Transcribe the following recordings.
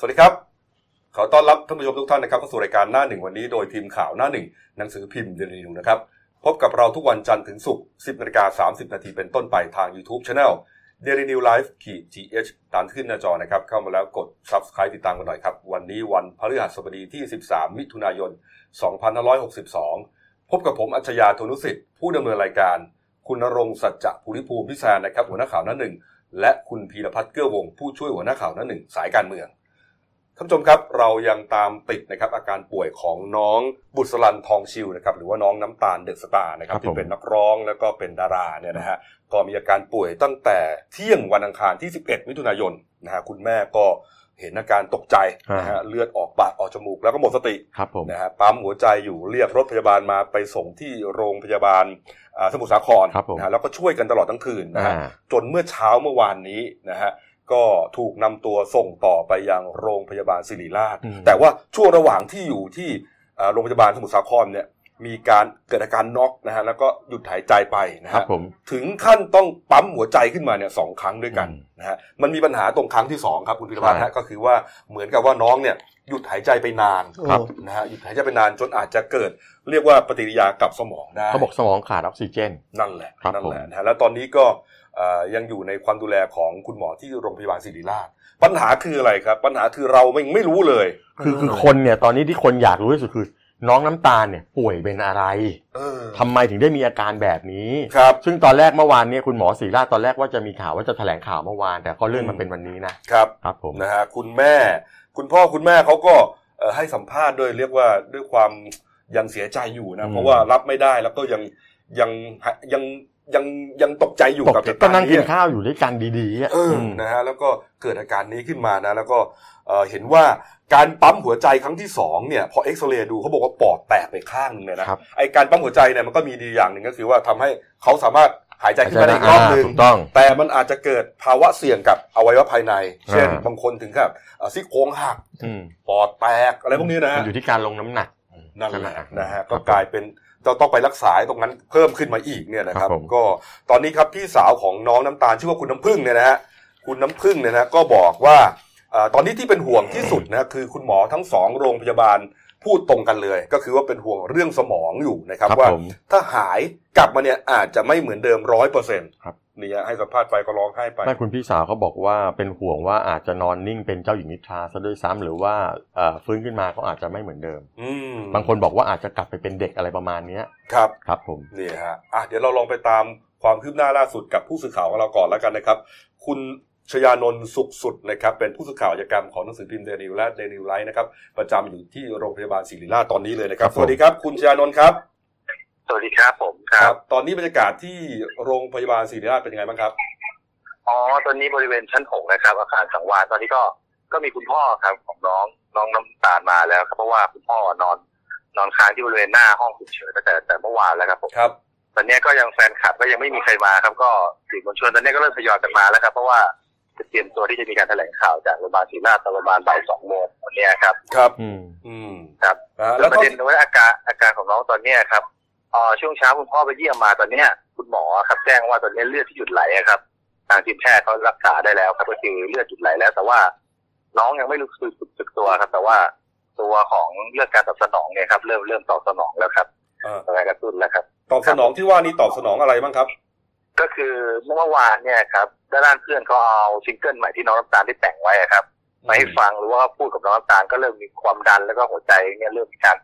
สวัสดีครับ ขอต้อนรับท่านผู้ชมทุกท่านนะครับเข้าสู่รายการหน้าหนึ่งวันนี้โดยทีมข่าวหน้าหนึ่งหนังสือพิมพ์เดลินิวนะครับ พบกับเราทุกวันจันทร์ถึงศุกร์ 10นาฬิกา30 นาทีเป็นต้นไปทาง YouTube Channel Daily New Life ขีด th ตามขึ้นหน้าจอนะครับ เข้ามาแล้วกด Subscribe ติดตามกันหน่อยครับ วันนี้วันพฤหัสบดีที่ 13 มิถุนายน 2562 พบกับผมอัจฉริยะธนุสิทธิ์ผู้ดำเนินรายการ คุณณรงค์สัจจภูริภูมิพิศานะครับหัวหน้าข่าวหน้าหนึ่งและคุณพีรพัฒน์เกื้อวงผู้ช่วยหัวหน้าข่าวหน้าหนึ่งสายการเมือง ท่านผู้ชมครับเรายังตามติดนะครับอาการป่วยของน้องบุษรันทองชิวนะครับหรือว่าน้องน้ำตาลเดอะสตาร์นะครับครับผมที่เป็นนักร้องแล้วก็เป็นดาราเนี่ยนะฮะก็มีอาการป่วยตั้งแต่เที่ยงวันอังคารที่ 11 มิถุนายนนะฮะคุณแม่ก็เห็นอาการตกใจนะฮะเลือดออกปากออกจมูกแล้วก็หมดสติครับผมนะฮะปั๊มหัวใจอยู่เรียกรถพยาบาลมาไปส่งที่โรงพยาบาลอ่าสมุทรสาครครับผมนะฮะแล้วก็ช่วยกันตลอดทั้งคืนนะฮะอ่าจนเมื่อเช้าเมื่อวานนี้นะฮะ ก็ถูกนำตัวส่งต่อไปยังโรงพยาบาลศิริราชอืมแต่ว่าช่วงระหว่างที่อยู่ที่อ่าโรงพยาบาลสมุทรสาครเนี่ยมีการเกิดอาการน็อกนะฮะแล้วก็หยุดหายใจไปนะครัฮะบผมถึงขั้นต้องปั๊มหัวใจขึ้นมาเนี่ยสองครั้งด้วยกันอืมนะฮะมันมีปัญหาตรงครั้งที่สองครับคุณพิรพัฒน์ใช่ฮะก็คือว่าเหมือนกับว่าน้องเนี่ยหยุดหายใจไปนานครับนะฮะหยุดหายใจไปนานจนอาจจะเกิด เรียกว่าปฏิกิริยากับสมองได้เขาบอกสมองขาดออกซิเจน นั่นแหละครับนั่นแหละผมนะฮะแล้วตอนนี้ก็เอ่อ ยังอยู่ในความดูแลของคุณหมอที่โรงพยาบาลศิริราช ปัญหาคืออะไรครับ ปัญหาคือเราไม่ไม่รู้เลย คือคือคนเนี่ยตอนนี้ที่คนอยากรู้ที่สุดคือ น้องน้ำตาลเนี่ยป่วยเป็นอะไรเออทำไมถึงได้มีอาการแบบนี้ครับซึ่งตอนแรกเมื่อวานเนี่ยคุณหมอศรีราชตอนแรกว่าจะมีข่าวว่าจะแถลงข่าวเมื่อวาน แต่ก็เลื่อนมาเป็นวันนี้นะครับครับผมนะฮะคุณแม่ คุณพ่อคุณแม่เขาก็เอ่อให้สัมภาษณ์ด้วยเรียกว่าด้วยความยังเสียใจอยู่นะเพราะว่ารับไม่ได้แล้วก็ยังยังยัง ยังยังตกใจอยู่ตกกับเหตุก็การณ์นั่งกินนี้ข้าวอยู่ด้วยกันดีๆอะเอออมนะฮะแล้วก็เกิดอาการนี้ขึ้นมานะ แล้วก็เอ่อเห็นว่าการปั๊มหัวใจครั้งที่สองเนี่ยพอเอ็กซเรย์ดูเขาบอกว่าปอดแตกไปข้างหนึงเลยนะครับไอการปั๊มหัวใจเนี่ยมันก็มีดีอย่างหนึ่งก็คือว่าทำให้เขาสามารถหายใจขึ้นมาได้อีกรอบหนึ่งถูกต้องแต่มันอาจจะเกิดภาวะเสี่ยงกับอวัยวะภายใน เช่นอ่าบางคนถึงกับเอ่อซี่โครงหักอืมปอดแตกอะไรพวกนี้นะมัฮะนอยู่ที่การลงน้ำหนักนั่นใช่ไหแหมละนะฮะคก็รับกลายเป็น เราต้องไปรักษาตรงนั้นเพิ่มขึ้นมาอีกเนี่ยนะครับครับผมก็ตอนนี้ครับพี่สาวของน้องน้ำตาลชื่อว่าคุณน้ำพึ่งเนี่ยนะฮะคุณน้ำพึ่งเนี่ยนะก็บอกว่าเอ่อตอนนี้ที่เป็นห่วงที่สุดนะคือคุณหมอทั้งสองโรงพยาบาลพูดตรงกันเลย ก็คือว่าเป็นห่วงเรื่องสมองอยู่นะครับครับว่าผมถ้าหายกลับมาเนี่ยอาจจะไม่เหมือนเดิมร้อยเปอร์เซ็นต์ ครับนี่ฮะให้สัมภาษณ์ไปก็ร้องไห้ไปแม่คุณพี่สาวเขาบอกว่าเป็นห่วงว่าอาจจะนอนนิ่งเป็นเจ้าหญิงนิทราซะด้วยซ้ำหรือว่าเอ่อฟื้นขึ้นมาก็อาจจะไม่เหมือนเดิมอืมบางคนบอกว่าอาจจะกลับไปเป็นเด็กอะไรประมาณเนี้ยครับครับผมนี่ฮะอะเดี๋ยวเราลองไปตามความคืบหน้าล่าสุดกับผู้สื่อข่าวของเราก่อนแล้วกันนะครับ คุณชยานนท์สุขสุดนะครับเป็นผู้สื่อข่าวอาชญากรรมของหนังสือพิมพ์เดนิวและเดนิวไลท์นะครับประจำอยู่ที่โรงพยาบาลศิริราชตอนนี้เลยนะครับครับผมสวัสดีครับ คุณชยานนท์ครับ สวัสดีครับผมครับ ตอนนี้บรรยากาศที่โรงพยาบาลศิริราชเป็นยังไงบ้างครับอ๋อตอนนี้บริเวณชั้นหกนะครับ อาคารสังวาลตอนนี้ก็ก็มีคุณพ่อครับของน้องน้องน้ำตาลมาแล้วครับเพราะว่าคุณพ่อนอนนอนค้างที่บริเวณหน้าห้องฉุกเฉินตั้งแต่แต่เมื่อวานแล้วครับผมครับตอนนี้ก็ยังแฟนคลับก็ยังไม่มีใครมาครับ ก็สื่อมวลชนตอนนี้ก็เริ่มทยอยกันมาแล้วครับ เพราะว่าจะเตรียมตัวที่จะมีการแถลงข่าวจากโรงพยาบาลศรีราชตอนประมาณบ่ายสองโมงวันนี้ครับ ครับ อืม อืม ครับอ่าแล้แล้ววประก็เด็นว่าอาการอาการของน้องตอนเนี้ยครับเอ่อช่วงเช้าคุณพ่อไปเยี่ยมมาตอนเนี้ยคุณหมอครับแจ้งว่าตอนนี้เลือดที่หยุดไหลอะครับ ทางทีมแพทย์เขารักษาได้แล้วครับก็คือเลือดหยุดไหลแล้ว แต่ว่าน้องยังไม่รู้สึกสึกตัวครับ แต่ว่าตัวของเลือดการตอบสนองเนี่ยครับ เริ่มเริ่มตอบสนองแล้วครับอ่าการกระตุ้นแล้วครับ ตอบสนองที่ว่านี้ตอบสนองอะไรบ้างครับ ก็คือเมื่อวานเนี่ยครับด้านเพื่อนเขาเอาซิงเกิลใหม่ที่น้องน้ำตาลได้แต่งไว้อะครับมาให้ฟังหรือว่าพูดกับน้องน้ำตาลก็เริ่มมีความดันแล้วก็หัวใจเนี่ยเริ่มมีการ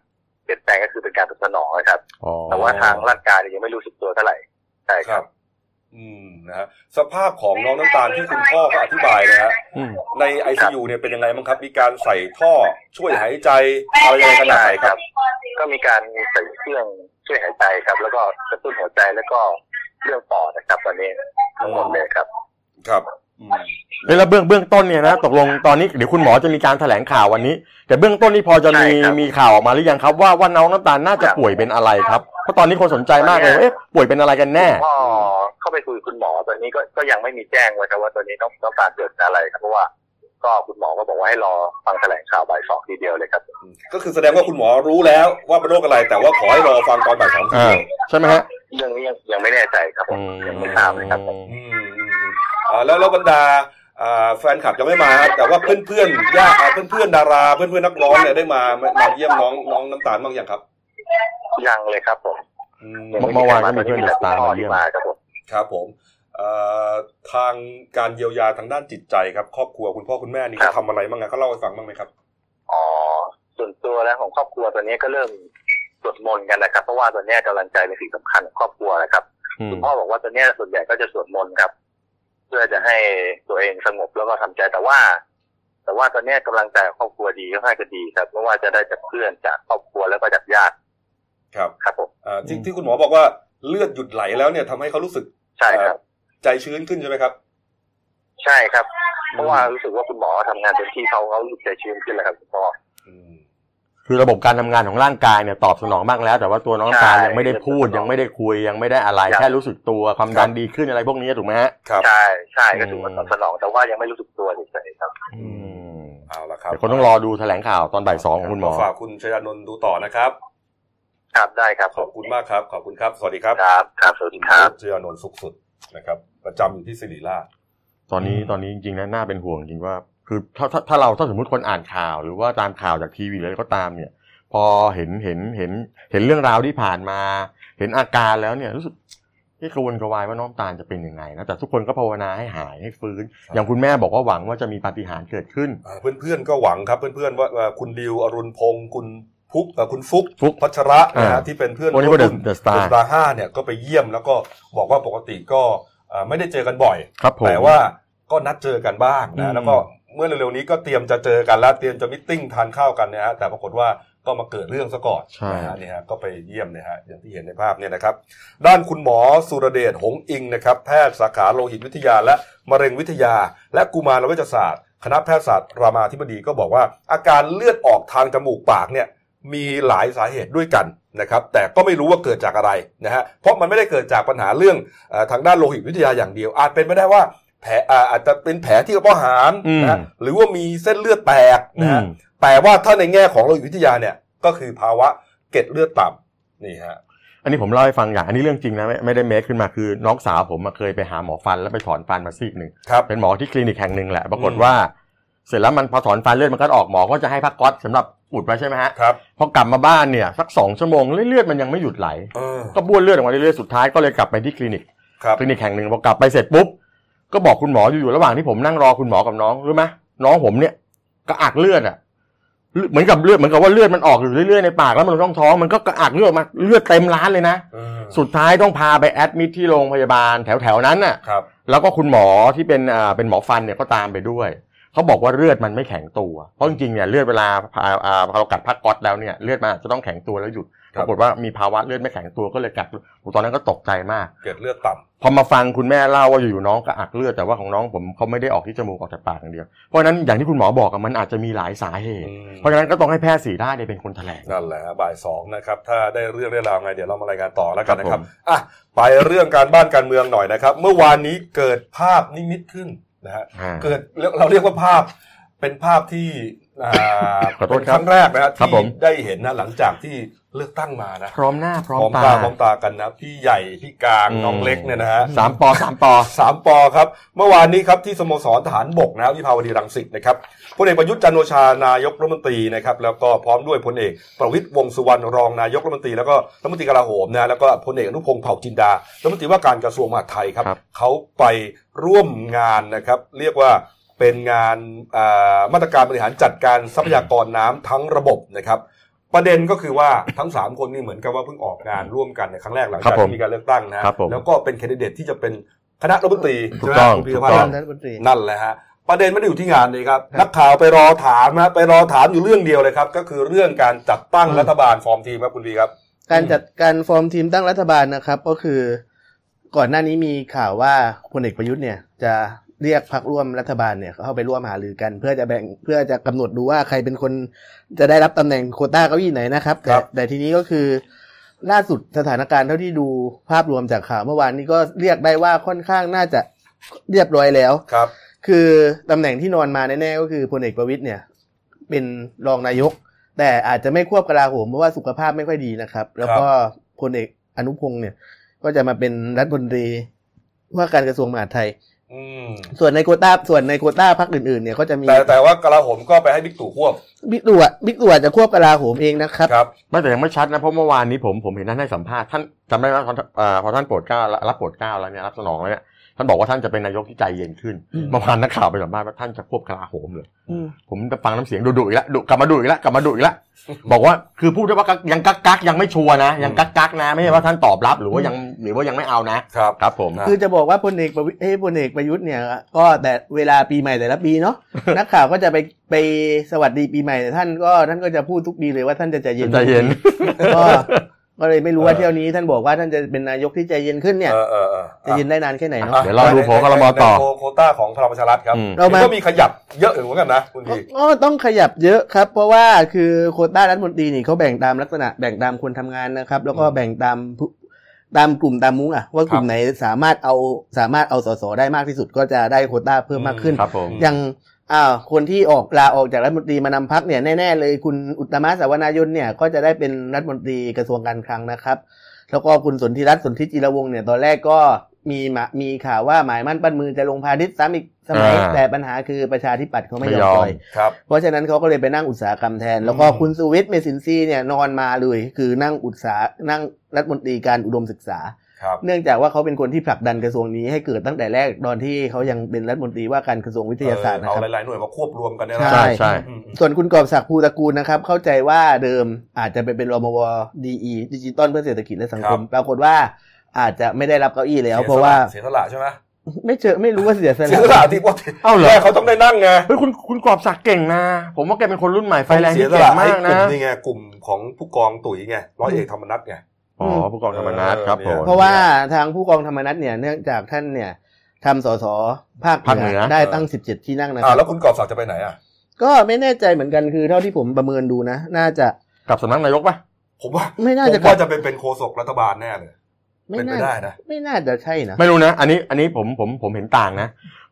เปลี่ยนแปลงก็คือเป็นการตอบสนองนะครับอ๋อแต่ว่าทางร่างกายเนี่ยยังไม่รู้สึกตัวเท่าไหร่ใช่ครับ อืมนะฮะสภาพของน้องน้ำตาลที่คุณพ่อเขาอธิบายนะฮะอืมในไอซียูเนี่ยเป็นยังไงบ้างครับ มีการใส่ท่อช่วยหายใจอะไรยังไงขนาดไหนครับ ก็มีการใส่เครื่องช่วยหายใจครับ แล้วก็กระตุ้นหัวใจแล้วก็เรื่องปอดนะครับตอนนี้ทั้งหมดเลยครับ ครับอืม แล้วเบื้องเบื้องต้นเนี่ยนะตกลงตอนนี้เดี๋ยวคุณหมอจะมีการแถลงข่าววันนี้ แต่เบื้องต้นนี่พอจะมีใช่ครับมีข่าวออกมาหรือยังครับ ว่าว่าน้องน้ำตาลน่าจะครับป่วยเป็นอะไรครับเพราะตอนนี้คนสนใจมากเลยว่าเอ๊ะป่วยเป็นอะไรกันแน่พ่อเข้าไปคุยกับคุณหมอตอนนี้ก็ก็ยังไม่มีแจ้งไว้ครับว่าตอนนี้ต้องต้องการเกิดอะไรครับเพราะว่าก็คุณหมอก็บอกว่าให้รอฟังแถลงข่าวบ่ายสองทีเดียวเลยครับ ก็คือแสดงว่าคุณหมอรู้แล้วว่าเป็นโรคอะไร แต่ว่าขอให้รอฟังตอนบ่ายสองทีอ่าเดียวใช่ไหมฮะเรื่องนี้ยังยังไม่แน่ใจครับผมยังไม่ทราบเลยครับ แล้วแล้วบรรดาอ่าแฟนคลับยังไม่มาครับแต่ว่าเพื่อนเพื่อนๆญาติอ่าเพื่อนเพื่อนๆดาราเพื่อนเพื่อนๆนักร้องเนี่ยได้มามาเยี่ยมน้องน้องน้ำตาลบ้างยังครับยังเลยครับผมอืมเมื่อวานก็มีเพื่อนเดอะสตาร์มาเยี่ยมมาครับผมครับผมเอ่อทางการเยียวยาทางด้านจิตใจครับ ครอบครัวคุณพ่อคุณแม่นี่เขาทำอะไรบ้างไงเขาเล่าให้ฟังบ้างไหมครับอ๋อส่วนตัวแล้วของครอบครัวตอนนี้ก็เริ่มสวดมนต์กันนะครับ เพราะว่าตอนนี้กำลังใจเป็นสิ่งสำคัญของครอบครัวนะครับอืมคุณพ่อบอกว่าตอนนี้ส่วนใหญ่ก็จะสวดมนต์ครับ เพื่อจะให้ตัวเองสงบแล้วก็ทำใจแต่ว่า แต่ว่าตอนนี้กำลังใจของครอบครัวดีค่อนข้างจะดีครับไม่ว่าจะได้จากเพื่อนจากครอบครัวแล้วก็จากญาติ ครับครับผมอ่าที่ที่คุณหมอบอกว่าเลือดหยุดไหลแล้วเนี่ยทำให้เขารู้สึกใช่ครับ ใจชื้นขึ้นใช่ไหมครับ ใช่ครับ เพราะว่ารู้สึกว่าคุณหมอทำงานเต็มที่เขาเขารู้ใจชื้นขึ้นแล้วครับคุณพ่ออืม คือระบบการทำงานของร่างกายเนี่ยตอบสนองบ้างแล้ว แต่ว่าตัวน้องน้ำตาลใช่ยังไม่ได้พูดเริ่มตอบสนองยังไม่ได้คุยยังไม่ได้อะไรยังแค่รู้สึกตัวความดันดีขึ้นอะไรพวกนี้ถูกไหมฮะครับใช่ใช่ก็อืมถือว่าตอบสนองแต่ว่ายังไม่รู้สึกตัวเฉยๆครับอืมเอาละครับเดี๋ยวคนต้องรอดูแถลงข่าวตอนบ่ายสองของคุณหมอฝากคุณชยานนท์ดูต่อนะครับ ครับได้ครับขอบคุณมากครับขอบคุณครับ สวัสดีครับครับครับสวัสดีครับชยานนท์สุขสุดนะครับ ประจำอยู่ที่ศิริราชตอนนี้ตอนนี้จริงๆนะน่าเป็นห่วงจริงว่า คือถ้าถ้าถ้าเราถ้าสมมติคนอ่านข่าวหรือว่าตามข่าวจากทีวีหรืออะไรก็ตามเนี่ย พอเห็นเห็นเห็นเห็นเรื่องราวที่ผ่านมา เห็นอาการแล้วเนี่ยรู้สึกที่กระวนกระวายว่าน้องตาลจะเป็นยังไงนะแต่ทุกคนก็ภาวนาให้หายให้ฟื้น อย่างคุณแม่บอกว่าหวังว่าจะมีปาฏิหาริย์เกิดขึ้นอ่าเพื่อนๆก็หวังครับเพื่อนๆว่าว่าคุณดิวอรุณพงศ์คุณพุกเอ่อคุณฟุกฟุกพัชระนะฮะอ่าที่เป็นเพื่อนวันนี้ก็ The- The Star เดอะสตาร์ห้าเนี่ยก็ไปเยี่ยมแล้วก็บอกว่าปกติก็อ่าไม่ได้เจอกันบ่อยครับผมแต่ว่าก็นัดเจอกันบ้างอืมนะแล้วก็ เมื่อเร็วๆนี้ก็เตรียมจะเจอกันแล้วเตรียมจะมิทติ้งทานข้าวกันนะฮะแต่ปรากฏว่าก็มาเกิดเรื่องซะก่อนใช่นะฮะนี่ฮะก็ไปเยี่ยมนะฮะอย่างที่เห็นในภาพเนี่ยนะครับ ด้านคุณหมอสุรเดชหงอิงนะครับแพทย์สาขาโลหิตวิทยาและมะเร็งวิทยา และกุมารเวชศาสตร์ คณะแพทยศาสตร์รามาธิบดีก็บอกว่า อาการเลือดออกทางจมูกปากเนี่ยมีหลายสาเหตุด้วยกันนะครับแต่ก็ไม่รู้ว่าเกิดจากอะไรนะฮะเพราะมันไม่ได้เกิดจากปัญหาเรื่องเออทางด้านโลหิตวิทยาอย่างเดียว อาจเป็นไปได้ว่า แผลอ่าอาจจะเป็นแผลที่กระเพาะอาหารนะฮะอืมหรือว่ามีเส้นเลือดแตกนะฮะอืมแต่ว่าถ้าในแง่ของโลหิตวิทยาเนี่ยก็คือภาวะเกล็ดเลือดต่ำนี่ฮะอันนี้ผมเล่าให้ฟังอย่างอันนี้เรื่องจริงนะไม่ไม่ได้เมคขึ้นมาคือน้องสาวผมอะเคยไปหาหมอฟันแล้วไปถอนฟันมาซีกหนึ่งครับเป็นหมอที่คลินิกแห่งหนึ่งแหละปรากฏอืมว่า เสร็จแล้วมันพอถอนฟันเลือดมันก็ออกหมอก็จะให้พักก๊อตสำหรับอุดไว้ใช่ไหมฮะครับพอกลับมาบ้านเนี่ยสักสองชั่วโมงเลือดมันยังไม่หยุดไหลเออก็บ้วนเลือดออกมาเรื่อยๆสุดท้ายก็เลยกลับไปที่คลินิกครับคลินิกแห่งหนึ่งพอกลับไปเสร็จปุ๊บ ก็บอกคุณหมออยู่ๆระหว่างที่ผมนั่งรอคุณหมอกับน้องรู้ไหมน้องผมเนี่ยกระอักเลือดอะเลือดเหมือนกับเลือดเหมือนกับว่าเลือดมันออกอยู่เรื่อยๆในปากแล้วมันต้องท้องมันก็กระอักเลือดออกมาเลือดเต็มร้านเลยนะเออสุดท้ายต้องพาไปแอดมิทที่โรงพยาบาลแถวๆนั้นน่ะครับแล้วก็คุณหมอที่เป็นอ่าเป็นหมอฟันเนี่ยก็ตามไปด้วยเขาบอกว่าเลือดมันไม่แข็งตัวเพราะจริงๆเนี่ยเลือดเวลาพาอ่าพอเรากัดพักก๊อตแล้วเนี่ยเลือดมันอาจจะต้องแข็งตัวแล้วหยุดครั ปบรากฏว่ามีภาวะเลือดไม่แข็งตัวก็เลยกัดโอ้ตอนนั้นก็ตกใจมาก เกล็ดเลือดต่ำพอมาฟังคุณแม่เล่าว่าอยู่ๆน้องกระอักเลือดแต่ว่าของน้องผมเขาไม่ได้ออกที่จมูกออกจากปากอย่างเดียว เพราะฉะนั้นอย่างที่คุณหมอบอกอะมันอาจจะมีหลายสาเหตุอืมเพราะฉะนั้นก็ต้องให้แพทย์สีด้านเนี่ยเป็นคนแถลงนั่นแหละฮะบ่ายสองนะครับถ้าได้เรื่องได้ราวไงเดี๋ยวเรามารายงานต่อแล้วกันนะคครัรับบผมอะไปเรื่องการบ้านการเมืองหน่อยนะครับ เมื่อวานนี้เกิดภาพนิมิตขึ้นนะฮะอ่าเกิดเราเรียกว่าภาพเป็นภาพที่อ่า ขอโทษเป็นคครับรั้งแรกนะฮะครับที่ผมได้เห็นนะหลังจากที่เลือกตั้งมานะพร้อมหน้าพร้อมพร้อมตาตาพร้อมตากันนะพี่ใหญ่พี่กลางอืมน้องเล็กเนี่ยนะฮะสามปอสามปอสามปอครับ เมื่อวานนี้ครับที่สโมสรทหารบกนะวิภาวดีรังสิตนะครับพลเอกประยุทธ์จันทร์โอชานายกรัฐมนตรีนะครับแล้วก็พร้อมด้วยพลเอกประวิตรวงษ์สุวรรณรองนายกรัฐมนตรีแล้วก็รัฐมนตรีกลาโหมนะแล้วก็พลเอกอนุพงศ์เผ่าจินดารัฐมนตรีว่าการกระทรวงมหาดไทยครับครับเขาไปร่วมงานนะครับ เรียกว่า เป็นงานอ่ามาตรการบริหารจัดการทรัพยากรน้ำทั้งระบบนะครับ ประเด็นก็คือว่าทั้งสามคนนี่เหมือนกับว่าเพิ่งออกงานร่วมกันในครั้งแรกหลังครัจากบผมที่มีการเลือกตั้งนะครับผมแล้วก็เป็นแคนดิเดตที่จะเป็นคณะรัฐมนตรีถูกใช่ไหมต้องคุณพีถูรกพันต้ธ์องรัฐมนตรีนั่นแหละฮะประเด็นไม่ได้อยู่ที่งานเลยครับครับ นักข่าวไปรอถามนะไปรอถามอยู่เรื่องเดียวเลยครับ ก็คือเรื่องการจัดตั้งรัฐบาลฟอร์มทีมครับคุณพีครับ การจัดการฟอร์มทีมตั้งรัฐบาลนะครับ ก็คือ ก่อนหน้านี้มีข่าวว่าพลเอกประยุทธ์เนี่ยจะ เรียกพรรคร่วมรัฐบาลเนี่ยเข้าไปร่วมหารือกัน เพื่อจะแบ่งเพื่อจะกำหนดดูว่าใครเป็นคนจะได้รับตำแหน่งโควต้าเก้าอี้ไหนนะครับครัแต่บแต่ทีนี้ก็คือล่าสุดสถานการณ์เท่าที่ดูภาพรวมจากข่าวเมื่อวานนี้ก็เรียกได้ว่าค่อนข้างน่าจะเรียบร้อยแล้วครับ คือตำแหน่งที่นอนมาแน่ๆก็คือพลเอกประวิตยเนี่ย เป็นรองนายก แต่อาจจะไม่ควบกลาโหมเพราะว่าสุขภาพไม่ค่อยดีนะครับ แล้วก็พลเอกอนุพงศ์เนี่ย ก็จะมาเป็นรัฐมนตรีว่าการกระทรวงมหาดไทยอืม ส่วนในโควต้าส่วนในโควต้าพรรคอื่นๆเนี่ยก็จะมีแต่แต่ว่ากลาโหมก็ไปให้บิ๊กตู่ควบบิ๊กตู่อะบิ๊กตู่อาจจะควบกลาโหมเองนะครับครับไม่แต่ยังไม่ชัดนะเพราะเมื่อวานนี้ผมผมเห็นท่านให้สัมภาษณ์ท่านจำได้ไหมตอนเอ่อพอท่านโปรดเกล้ารับโปรดเกล้าแล้วเนี่ยรับสนองแล้วเนี่ย ท่านบอกว่าท่านจะเป็นนายกที่ใจเย็นขึ้นอืมเมื่อวานนักข่าวไปสัมภาษณ์ว่าท่านจะควบกลาโหมเลยอืมผมจะฟังน้ำเสียงดุดุๆอีกแล้วดุกลับมาดุอีกแล้วกลับมาดุอีกแล้วบอกว่าคือพูดได้ว่ากักยังกักกักยังไม่ชัวร์นะ ยังกักกักนะ ไม่ใช่ว่าท่านตอบรับหรือว่ายังหรือว่ายังไม่เอานะครับครับผมนะคือจะบอกว่าพลเอกประวิตรเอ้ยพลเอกประยุทธ์เนี่ยก็แต่เวลาปีใหม่แต่ละปีเนาะนักข่าวก็จะไปไปสวัสดีปีใหม่แต่ท่านก็ท่านก็จะพูดทุกปีเลยว่าท่านจะใจเย็นใจเย็นก็ ก็เลยไม่รู้ว่าเที่ยวนี้ท่านบอกว่าท่านจะเป็นนายกที่ใจเย็นขึ้นเนี่ยเออเออเออจะเย็นได้นานแค่ไหนเนาะะเดี๋ยวรอดูโผล่ครมต่อในโควต้าของพลังประชารัฐครับอืมเรามาก็มีขยับเยอะอยู่เหมือนกันนะคุณทีก็ต้องขยับเยอะครับ เพราะว่าคือโควต้ารัฐมนตรีนี่เขาแบ่งตามลักษณะแบ่งตามคนทำงานนะครับ แล้วก็แบ่งตามผู้ตามกลุ่มตามมุ้งอะว่ากลุ่มไหนสามารถเอาสามารถเอาสสได้มากที่สุดก็จะได้โควต้าเพิ่มมากขึ้นครับผมอย่าง อ่าคนที่ออกลาออกจากรัฐมนตรีมานำพักเนี่ยแน่ๆเลยคุณอุตตมะสาวนายนเนี่ยก็จะได้เป็นรัฐมนตรีกระทรวงการคลังนะครับ แล้วก็คุณสนธิรัตน์สนธิจิรวงศ์เนี่ยตอนแรกก็มีมามีข่าวว่าหมายมั่นปั้นมือจะลงพาณิชย์ซ้ำอีกสมัยอ่าแต่ปัญหาคือประชาธิปัตย์เขาไม่ยอไม่มยอมปล่อยครับเพราะฉะนั้นเขาก็เลยไปนั่งอุตสาหกรรมแทน แล้วก็อืมคุณสุวิทย์เมสินซีเนี่ยนอนมาเลย คือนั่งอุตสาหนั่งรัฐมนตรีการอุดมศึกษาครับ เนื่องจากว่าเขาเป็นคนที่ผลักดันกระทรวงนี้ให้เกิดตั้งแต่แรกตอนที่เขายังเป็นรัฐมนตรีว่าการกระทรวงวิทยาศาสตร์นะเอาครับหลายๆหน่วยมาควบรวมกันเนี่ยนะใช่ใช่อืมอืมส่วนคุณกอบศักดิ์ภูตระกูลนะครับ เข้าใจว่าเดิมอาจจะไปเป็นรมวดีดิจิตอลเพื่อเศรษฐกิจและสังคม ปรากฏว่าอาจจะไม่ได้รับเก้าอี้แล้ว เพราะว่าเสียสละใช่ไหมไม่เจอไม่รู้ว่าเสียสเสียสละละที่ว่าเอ้าเหรอแรกเขาต้องได้นั่งไงเฮ้ยคุณคุณกรอบศักดิ์เก่งนะ ผมว่าแกเป็นคนรุ่นใหม่ไฟแรงเสีที่ยสเก่ละงให้มากกลุ่นะมนี่ไงกลุ่มของผู้กองตุ๋ยไงร้อยเอกธรรมนัฐไง อ๋อผู้กองธรรมนัฐครับผมเพราะว่าทางผู้กองธรรมนัฐเนี่ยเนื่องจากท่านเนี่ยทำสสภาคภาคเหเหนืนืออได้ตั้ง17ที่นั่งนะคอ่ารับแล้วคุณกอบศักดิ์จะไปไหนอะก็ไม่แน่ใจเหมือนกันคือเท่าที่ผมประเมินดูนะ น่าจะกลับสำนักนายกปะผมว่าไม่น่าผมจะกลัว่าบจะเป็นเป็นโฆษกรัฐบาลแน่เลยไม่เป็นไปน่าได้นะไม่น่าจะใช่นะไม่รู้นะ อันนี้อันนี้ผมผมผมเห็นต่างนะ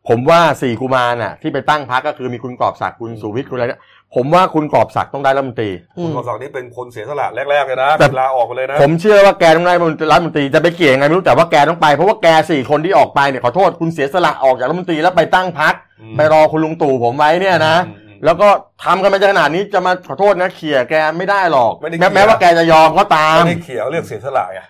ผมว่าสี่กุมารน่ะ ที่ไปตั้งพักก็คือมีคุณกรอบศักดิ์คุณสุวิทย์คุณอะไรเนี่ย ผมว่าคุณกรอบศักดิ์ต้องได้รัฐมนตรีอืคุณมกอบศักดิ์นี่เป็นคนเสียสละแรกๆเลยนะแต่ลาออกไปเลยนะ ผมเชื่อว่าแกต้องได้รัฐมนตรีจะไปเกี่ยงไงไม่รู้แต่ว่าแกต้องไปเพราะว่าแกสี่คนที่ออกไปเนี่ยขอโทษคุณเสียสละออกจากรัฐมนตรีแล้วไปตั้งพักอืมไปรอคุณลุงตู่ผมไว้เนี่ยนะอืมอืมแล้วก็ทำกันมาจนขนาดนี้จะมาขอโทษนะเขี่ยแกไม่ได้หรอกไม่ได้แม้เขี่ยแม้ว่าแกจะยอมก็ตามไม่ได้เขียวเรียกเสียสละไง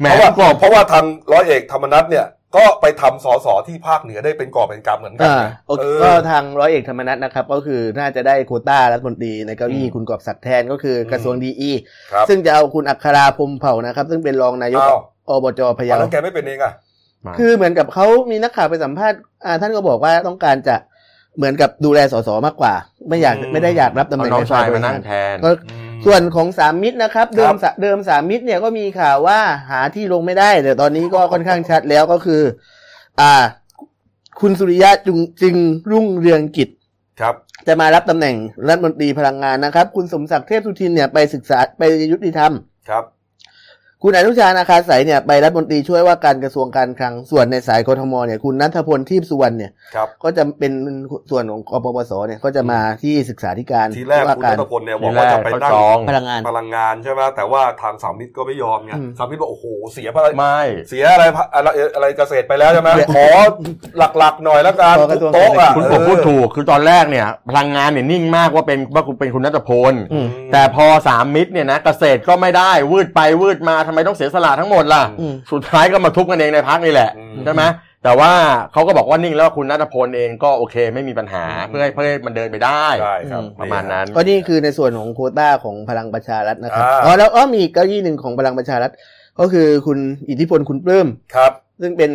แหมเพราะว่าคุณกรอบเพราะว่าทางร้อยเอกธรรมนัฐเนี่ย ก็ไปทำสสที่ภาคเหนือได้เป็นกอบเป็นกำเหมือนกันอ่าไงโอเคเออก็ทางร้อยเอกธรรมนัฐนะครับ ก็คือน่าจะได้โควต้ารัฐมนตรีในเก้าอี้อืมคุณกอบศักดิ์แทนก็คือกระทรวงดีอีครับซึ่งจะเอาคุณอัคราพรหมเผ่านะครับ ซึ่งเป็นรองนายกอ้าวอบจพะเยาแล้วแกไม่เป็นเองอะมาคือเหมือนกับเขามีนักข่าวไปสัมภาษณ์อ่าท่านก็บอกว่าต้องการจะเหมือนกับดูแลสสมากกว่า ไม่อยากอืมไม่ได้อยากรับตำแหเอาน่งน้องในชายฝ่มานั่งแทนก็อืม ส่วนของสามมิตรนะครับ เดิมครับสะเดิมสามมิตรเนี่ยก็มีข่าวว่าหาที่ลงไม่ได้ แต่ตอนนี้ก็ค่อนข้างชัดแล้วก็คือ อ่า คุณสุริยะจุงจึงรุ่งเรืองกิจครับ จะมารับตำแหน่งรัฐมนตรีพลังงานนะครับ คุณสมศักดิ์เทพสุทินเนี่ยไปศึกษาไปยุติธรรมครับ คุณอนุชานาคาสายเนี่ยไปรัฐมนตรีช่วยว่าการกระทรวงการคลังส่วนในสายกทมเนี่ยคุณนัทพลทีพสุวรรณเนี่ยครับก็จะเป็นส่วนของกปปสเนี่ยก็จะมาที่ศึกษาธิการทีแรกว่าคุณการนัทพลเนี่ยบทีอกแรว่ากจะไปเขานั่งจองพลังงานพลังงานใช่ไหมแต่ว่าทางสามมิตรก็ไม่ยอมไงอืมสามมิตรบอกโอ้โหเสียพลังไม่เสียอะไรพะอะไรอะไรเกษตรไปแล้วใช่ไหมเสียขอหลักๆหน่อยแล้วกันขอกระทรวงโต๊ะอะคุณเอผมอพูดถูกคือตอนแรกเนี่ยพลังงานเนี่ยนิ่งมากว่าเป็นว่าคุณเป็นคุณนัทพลอืมแต่พอสามมิตรเนี่ยนะเกษตรก็ไม่ได้วืดไปวืดมาทำไมต้องเสียสละทั้งหมดล่ะอืมสุดท้ายก็มาทุบกันเองในพักนี่แหละอืมใช่ไหมแต่ว่าเขาก็บอกว่านิ่งแล้วคุณนัทพลเองก็โอเคไม่มีปัญหาอืมเพื่อให้เพื่อให้มันเดินไปได้ใช่ครับอืมประมาณนั้นก็นี่คือในส่วนของโควต้าของพลังประชารัฐนะครับอ่าอ๋อแล้วอ๋อมีอีกเก้าอี้หนึ่งของพลังประชารัฐก็คือคุณอิทธิพลคุณปลื้มครับ ซึ่งเป็น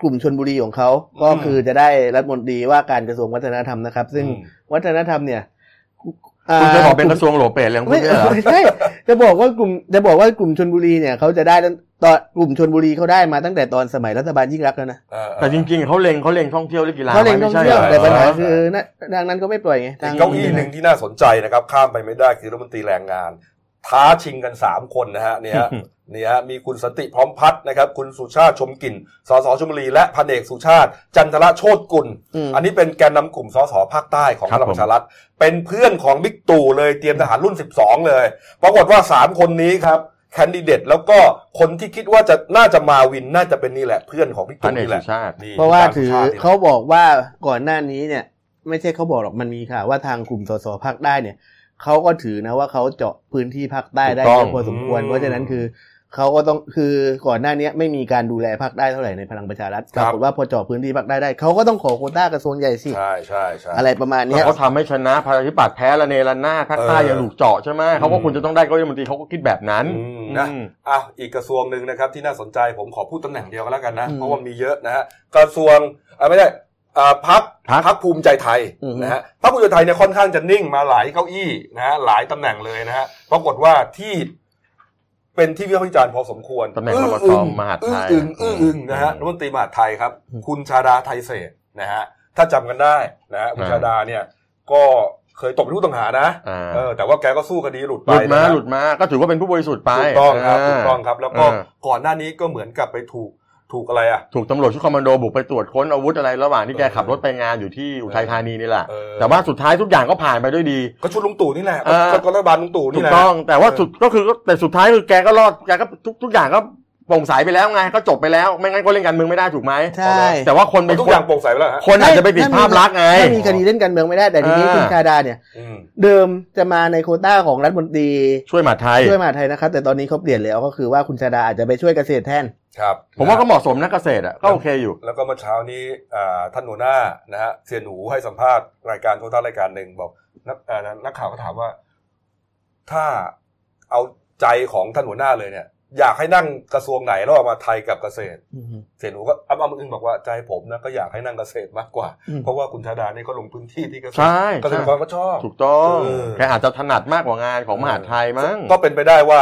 กลุ่มชนบุรีของเขาก็คือจะได้รัฐมนตรีว่าการกระทรวงวัฒนธรรมนะครับ ซึ่งอืมวัฒนธรรมเนี่ย คุณจะบอกเป็นกระทรวงโหลเปรตเลยของคุไม่ณเนี่ยเหรอไม่ใช่จะบอกว่ากลุ่มจะบอกว่ากลุ่มชนบุรีเนี่ยเขาจะได้ตั้งตอนกลุ่มชนบุรีเขาได้มาตั้งแต่ตอนสมัยรัฐบาลยิ่งรักษณ์แล้วนะเออแต่จริงๆเขาเล็งเขาเล็งท่องเที่ยวหรือกีฬาเขาเล็งท่องไม่ใช่เที่ยวหรแต่ปัญหาเออคือนะดังนั้นก็ไม่ปล่อยไงอีทางกเก้าอี้หนึ่งที่น่าสนใจนะครับข้ามไปไม่ได้คือรัฐมนตรีแรงงาน ท้าชิงกันสามคนนะฮะเนี่ยฮะเนี่ยฮะมีคุณสนติพร้อมพัฒน์นะครับ คุณสุชาติชมกลิ่นสสชลบุรีและพันเอกสุชาติ จันทระโชตกุลอืมอันนี้เป็นแกนนำกลุ่มสสภาคใต้ของครัพบลังประชารัฐเป็นเพื่อนของบิ๊กตู่เลยเตรียมทหารรุ่น 12 เลย ปรากฏว่า 3 คนนี้ครับแคนดิเดตแล้วก็คนที่คิดว่าจะน่าจะมาวินน่าจะเป็นนี่แหละเพื่อนของพี่พัตู่นเอกนี่แหสุละชาตินี่เพราะว่าจถือสุชตินี่แหละเขาบอกว่าก่อนหน้านี้เนี่ย ไม่ใช่เขาบอกหรอกมันมีข่าวว่าทางกลุ่มสสภาคใต้เนี่ย เขาก็ถือนะว่าเขาเจาะพื้นที่ภาคใต้ได้ถูกต้เยองอะพอสมควร เพราะฉะนั้นคือเขาก็ต้องคือก่อนหน้านี้ไม่มีการดูแลภาคใต้เท่าไหร่ในพลังประชารัฐปรากฏว่าพอเจาะพื้นที่ภาคใต้ได้เขาก็ต้องขอโควต้ากระทรวงใหญ่สิใช่ใช่ใช่อะไรประมาณเนี้ยเขาทำให้ชนะประชาธิปัตย์แพ้ละเนระนาดภาคใต้เออยังถูกเจาะใช่ไหมเขาก็ควรจะต้องได้เก้าอี้รัฐมนตรีเขาก็คิดแบบนั้นอืมนะอืมอ้าวอีกกระทรวงหนึ่งนะครับที่น่าสนใจผมขอพูดตำแหน่งเดียวกันแล้วกันนะอืมเพราะว่ามีเยอะนะฮะกระทรวงอ่าไม่ใช่อ่า พักพรรคพักภูมิใจไทยอืมนะฮะพักภูมิใจไทยเนี่ยค่อนข้างจะนิ่งมาหลายเก้าอี้นะฮะหลายตำแหน่งเลยนะฮะปรากฏว่าที่เป็นที่วิพากษ์วิจารณ์พอสมควรตำแหน่งอื้รัอฐมนตอึรีงมหาดไทยอื้ออึงอื้ออึงนะฮะอืมรัฐมนตรีมหาดไทยครับอืมคุณชาดาไทยเศรษฐ์นะฮะถ้าจำกันได้นะฮะคุณอ่าชาดาเนี่ยก็เคยตกเป็นผู้ต้องหานะอ่าเออแต่ว่าแกก็สู้คดีหลุดหไปลุดมานะฮะหลุดมาก็ถือว่าเป็นผู้บริสุทธิ์ไปถูกต้องครับาถูกต้องครับ แล้วก็อ่าก่อนหน้านี้ก็เหมือนกับไปถูก ถูกอะไรอะถูกตำรวจชุดคอมมานโดบุกไปตรวจค้นอาวุธอะไรระหว่างที่แกเออขับรถไปงานอยู่ที่อุทัยธานีนี่แหละเออแต่ว่าสุดท้ายทุกอย่างก็ผ่านไปด้วยดี ก็ชุดลุงตู่นี่แหละเออก็ก็รัฐบาลลุงตู่ถูนี่กแหละต้องแต่ว่าเออสุดก็คือแต่สุดท้ายคือแกก็รอดแกก็ทุกทุกอย่างก็ โปร่งใสไปแล้วไงก็จบไปแล้วไม่งั้นก็เล่นการเมืองไม่ได้ถูกไหมใช่ แต่ว่าคนไปทุกอย่างโปร่งใสไปแล้วฮะคนอาจจะไปติดภาพลักษณ์ไงถ้ามีคดีเล่นการเมืองไม่ได้แต่ทีนี้อ่าคุณชาดาเนี่ยอืมเดิมจะมาในโควต้าของรัฐมนตรีช่วยมหาดไทยช่วยมหาดไทยนะครับแต่ตอนนี้เขาเปลี่ยนแล้วก็คือว่าคุณชาดาอาจจะไปช่วยเกษตรแทนครับผมว่าก็เหมาะสมนะเกษตรอะก็โอเคอยู่ แล้วก็เมื่อเช้านี้อ่าท่านหัวหน้านะฮะเสียหนูให้สัมภาษณ์รายการโทรทัศน์รายการหนึ่งบอกนักอ่านักข่าวก็ถามว่า ถ้าเอาใจของท่านหัวหน้าเลยเนี่ย อยากให้นั่งกระทรวงไหนระหว่างมาไทยกับเกษตรเสียหนูก็อ้ำอ้ำอึ้งบอกว่าใจผมนะก็อยากให้นั่งเกษตรมากกว่าอืมเพราะว่าคุณชาดานี่ก็ลงพื้นที่ที่เกษตรใช่เกษตรกรก็ชอบถูกต้องเออแกอาจจะถนัดมากกว่างานของมหาดไทยมั้งก็เป็นไปได้ว่า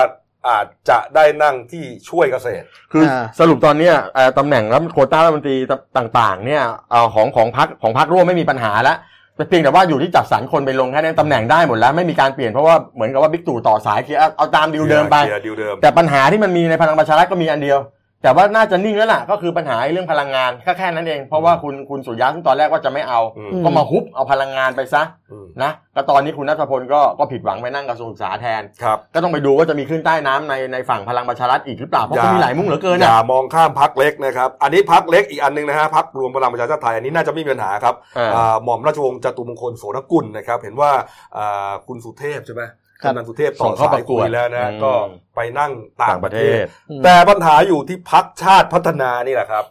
อาจจะได้นั่งที่ช่วยเกษตร คืออาสรุปตอนเนี้ยเอ่อตำแหน่งรัฐโควต้ารัฐมนตรีต่างๆ เนี่ยเอ่อของของพรรคของพรรคร่วมไม่มีปัญหาแล้ว แต่เพียงแต่ว่าอยู่ที่จัดสรรคนไปลงแค่นั้นตำแหน่งได้หมดแล้วไม่มีการเปลี่ยนเพราะว่าเหมือนกับว่าบิ๊กตู่ต่อสายเคลียร์เอาเอาตามดีลเดิมไปเคลียร์ดีลเดิมแต่ปัญหาที่มันมีในพลังประชารัฐก็มีอันเดียว แต่ว่าน่าจะนิ่งแล้วล่ะก็คือปัญหาเรื่องพลังงานแค่แค่นั้นเอง เพราะว่าคุณคุณสุริยะซึ่งตอนแรกว่าจะไม่เอาอืมก็มาฮุบเอาพลังงานไปซะอืม นะแล้วตอนนี้คุณณัฏฐพลก็ก็ผิดหวังไปนั่งกระทรวงศึกษาแทนครับก็ต้องไปดูว่าจะมีคลื่นใต้น้ำในในฝั่งพลังประชารัฐอีกหรือเปล่าเพราะเขามีหลายมุ้งเหลือเกินออะย่ามองข้ามพักเล็กนะครับอันนี้พักเล็กอีกอันหนึงนะฮะพักรวมพลังประชาชาติไทยอันนี้น่าจะไม่มีปัญหาครับอ่าอ่าหม่อมราชวงศ์จตุมงคลโสนกุลนะครับเห็นว่าอ่าคุณสุเทพใช่ไหมครับกำนันสุเทพส่ต่องเข้าสาปยระกคุวดยแล้วนะอืมก็ไปนั่งต่าต่างงปประระเทเทศศแต่ปัญหาอยู่ที่พักชาติพัฒนานี่แหละครับ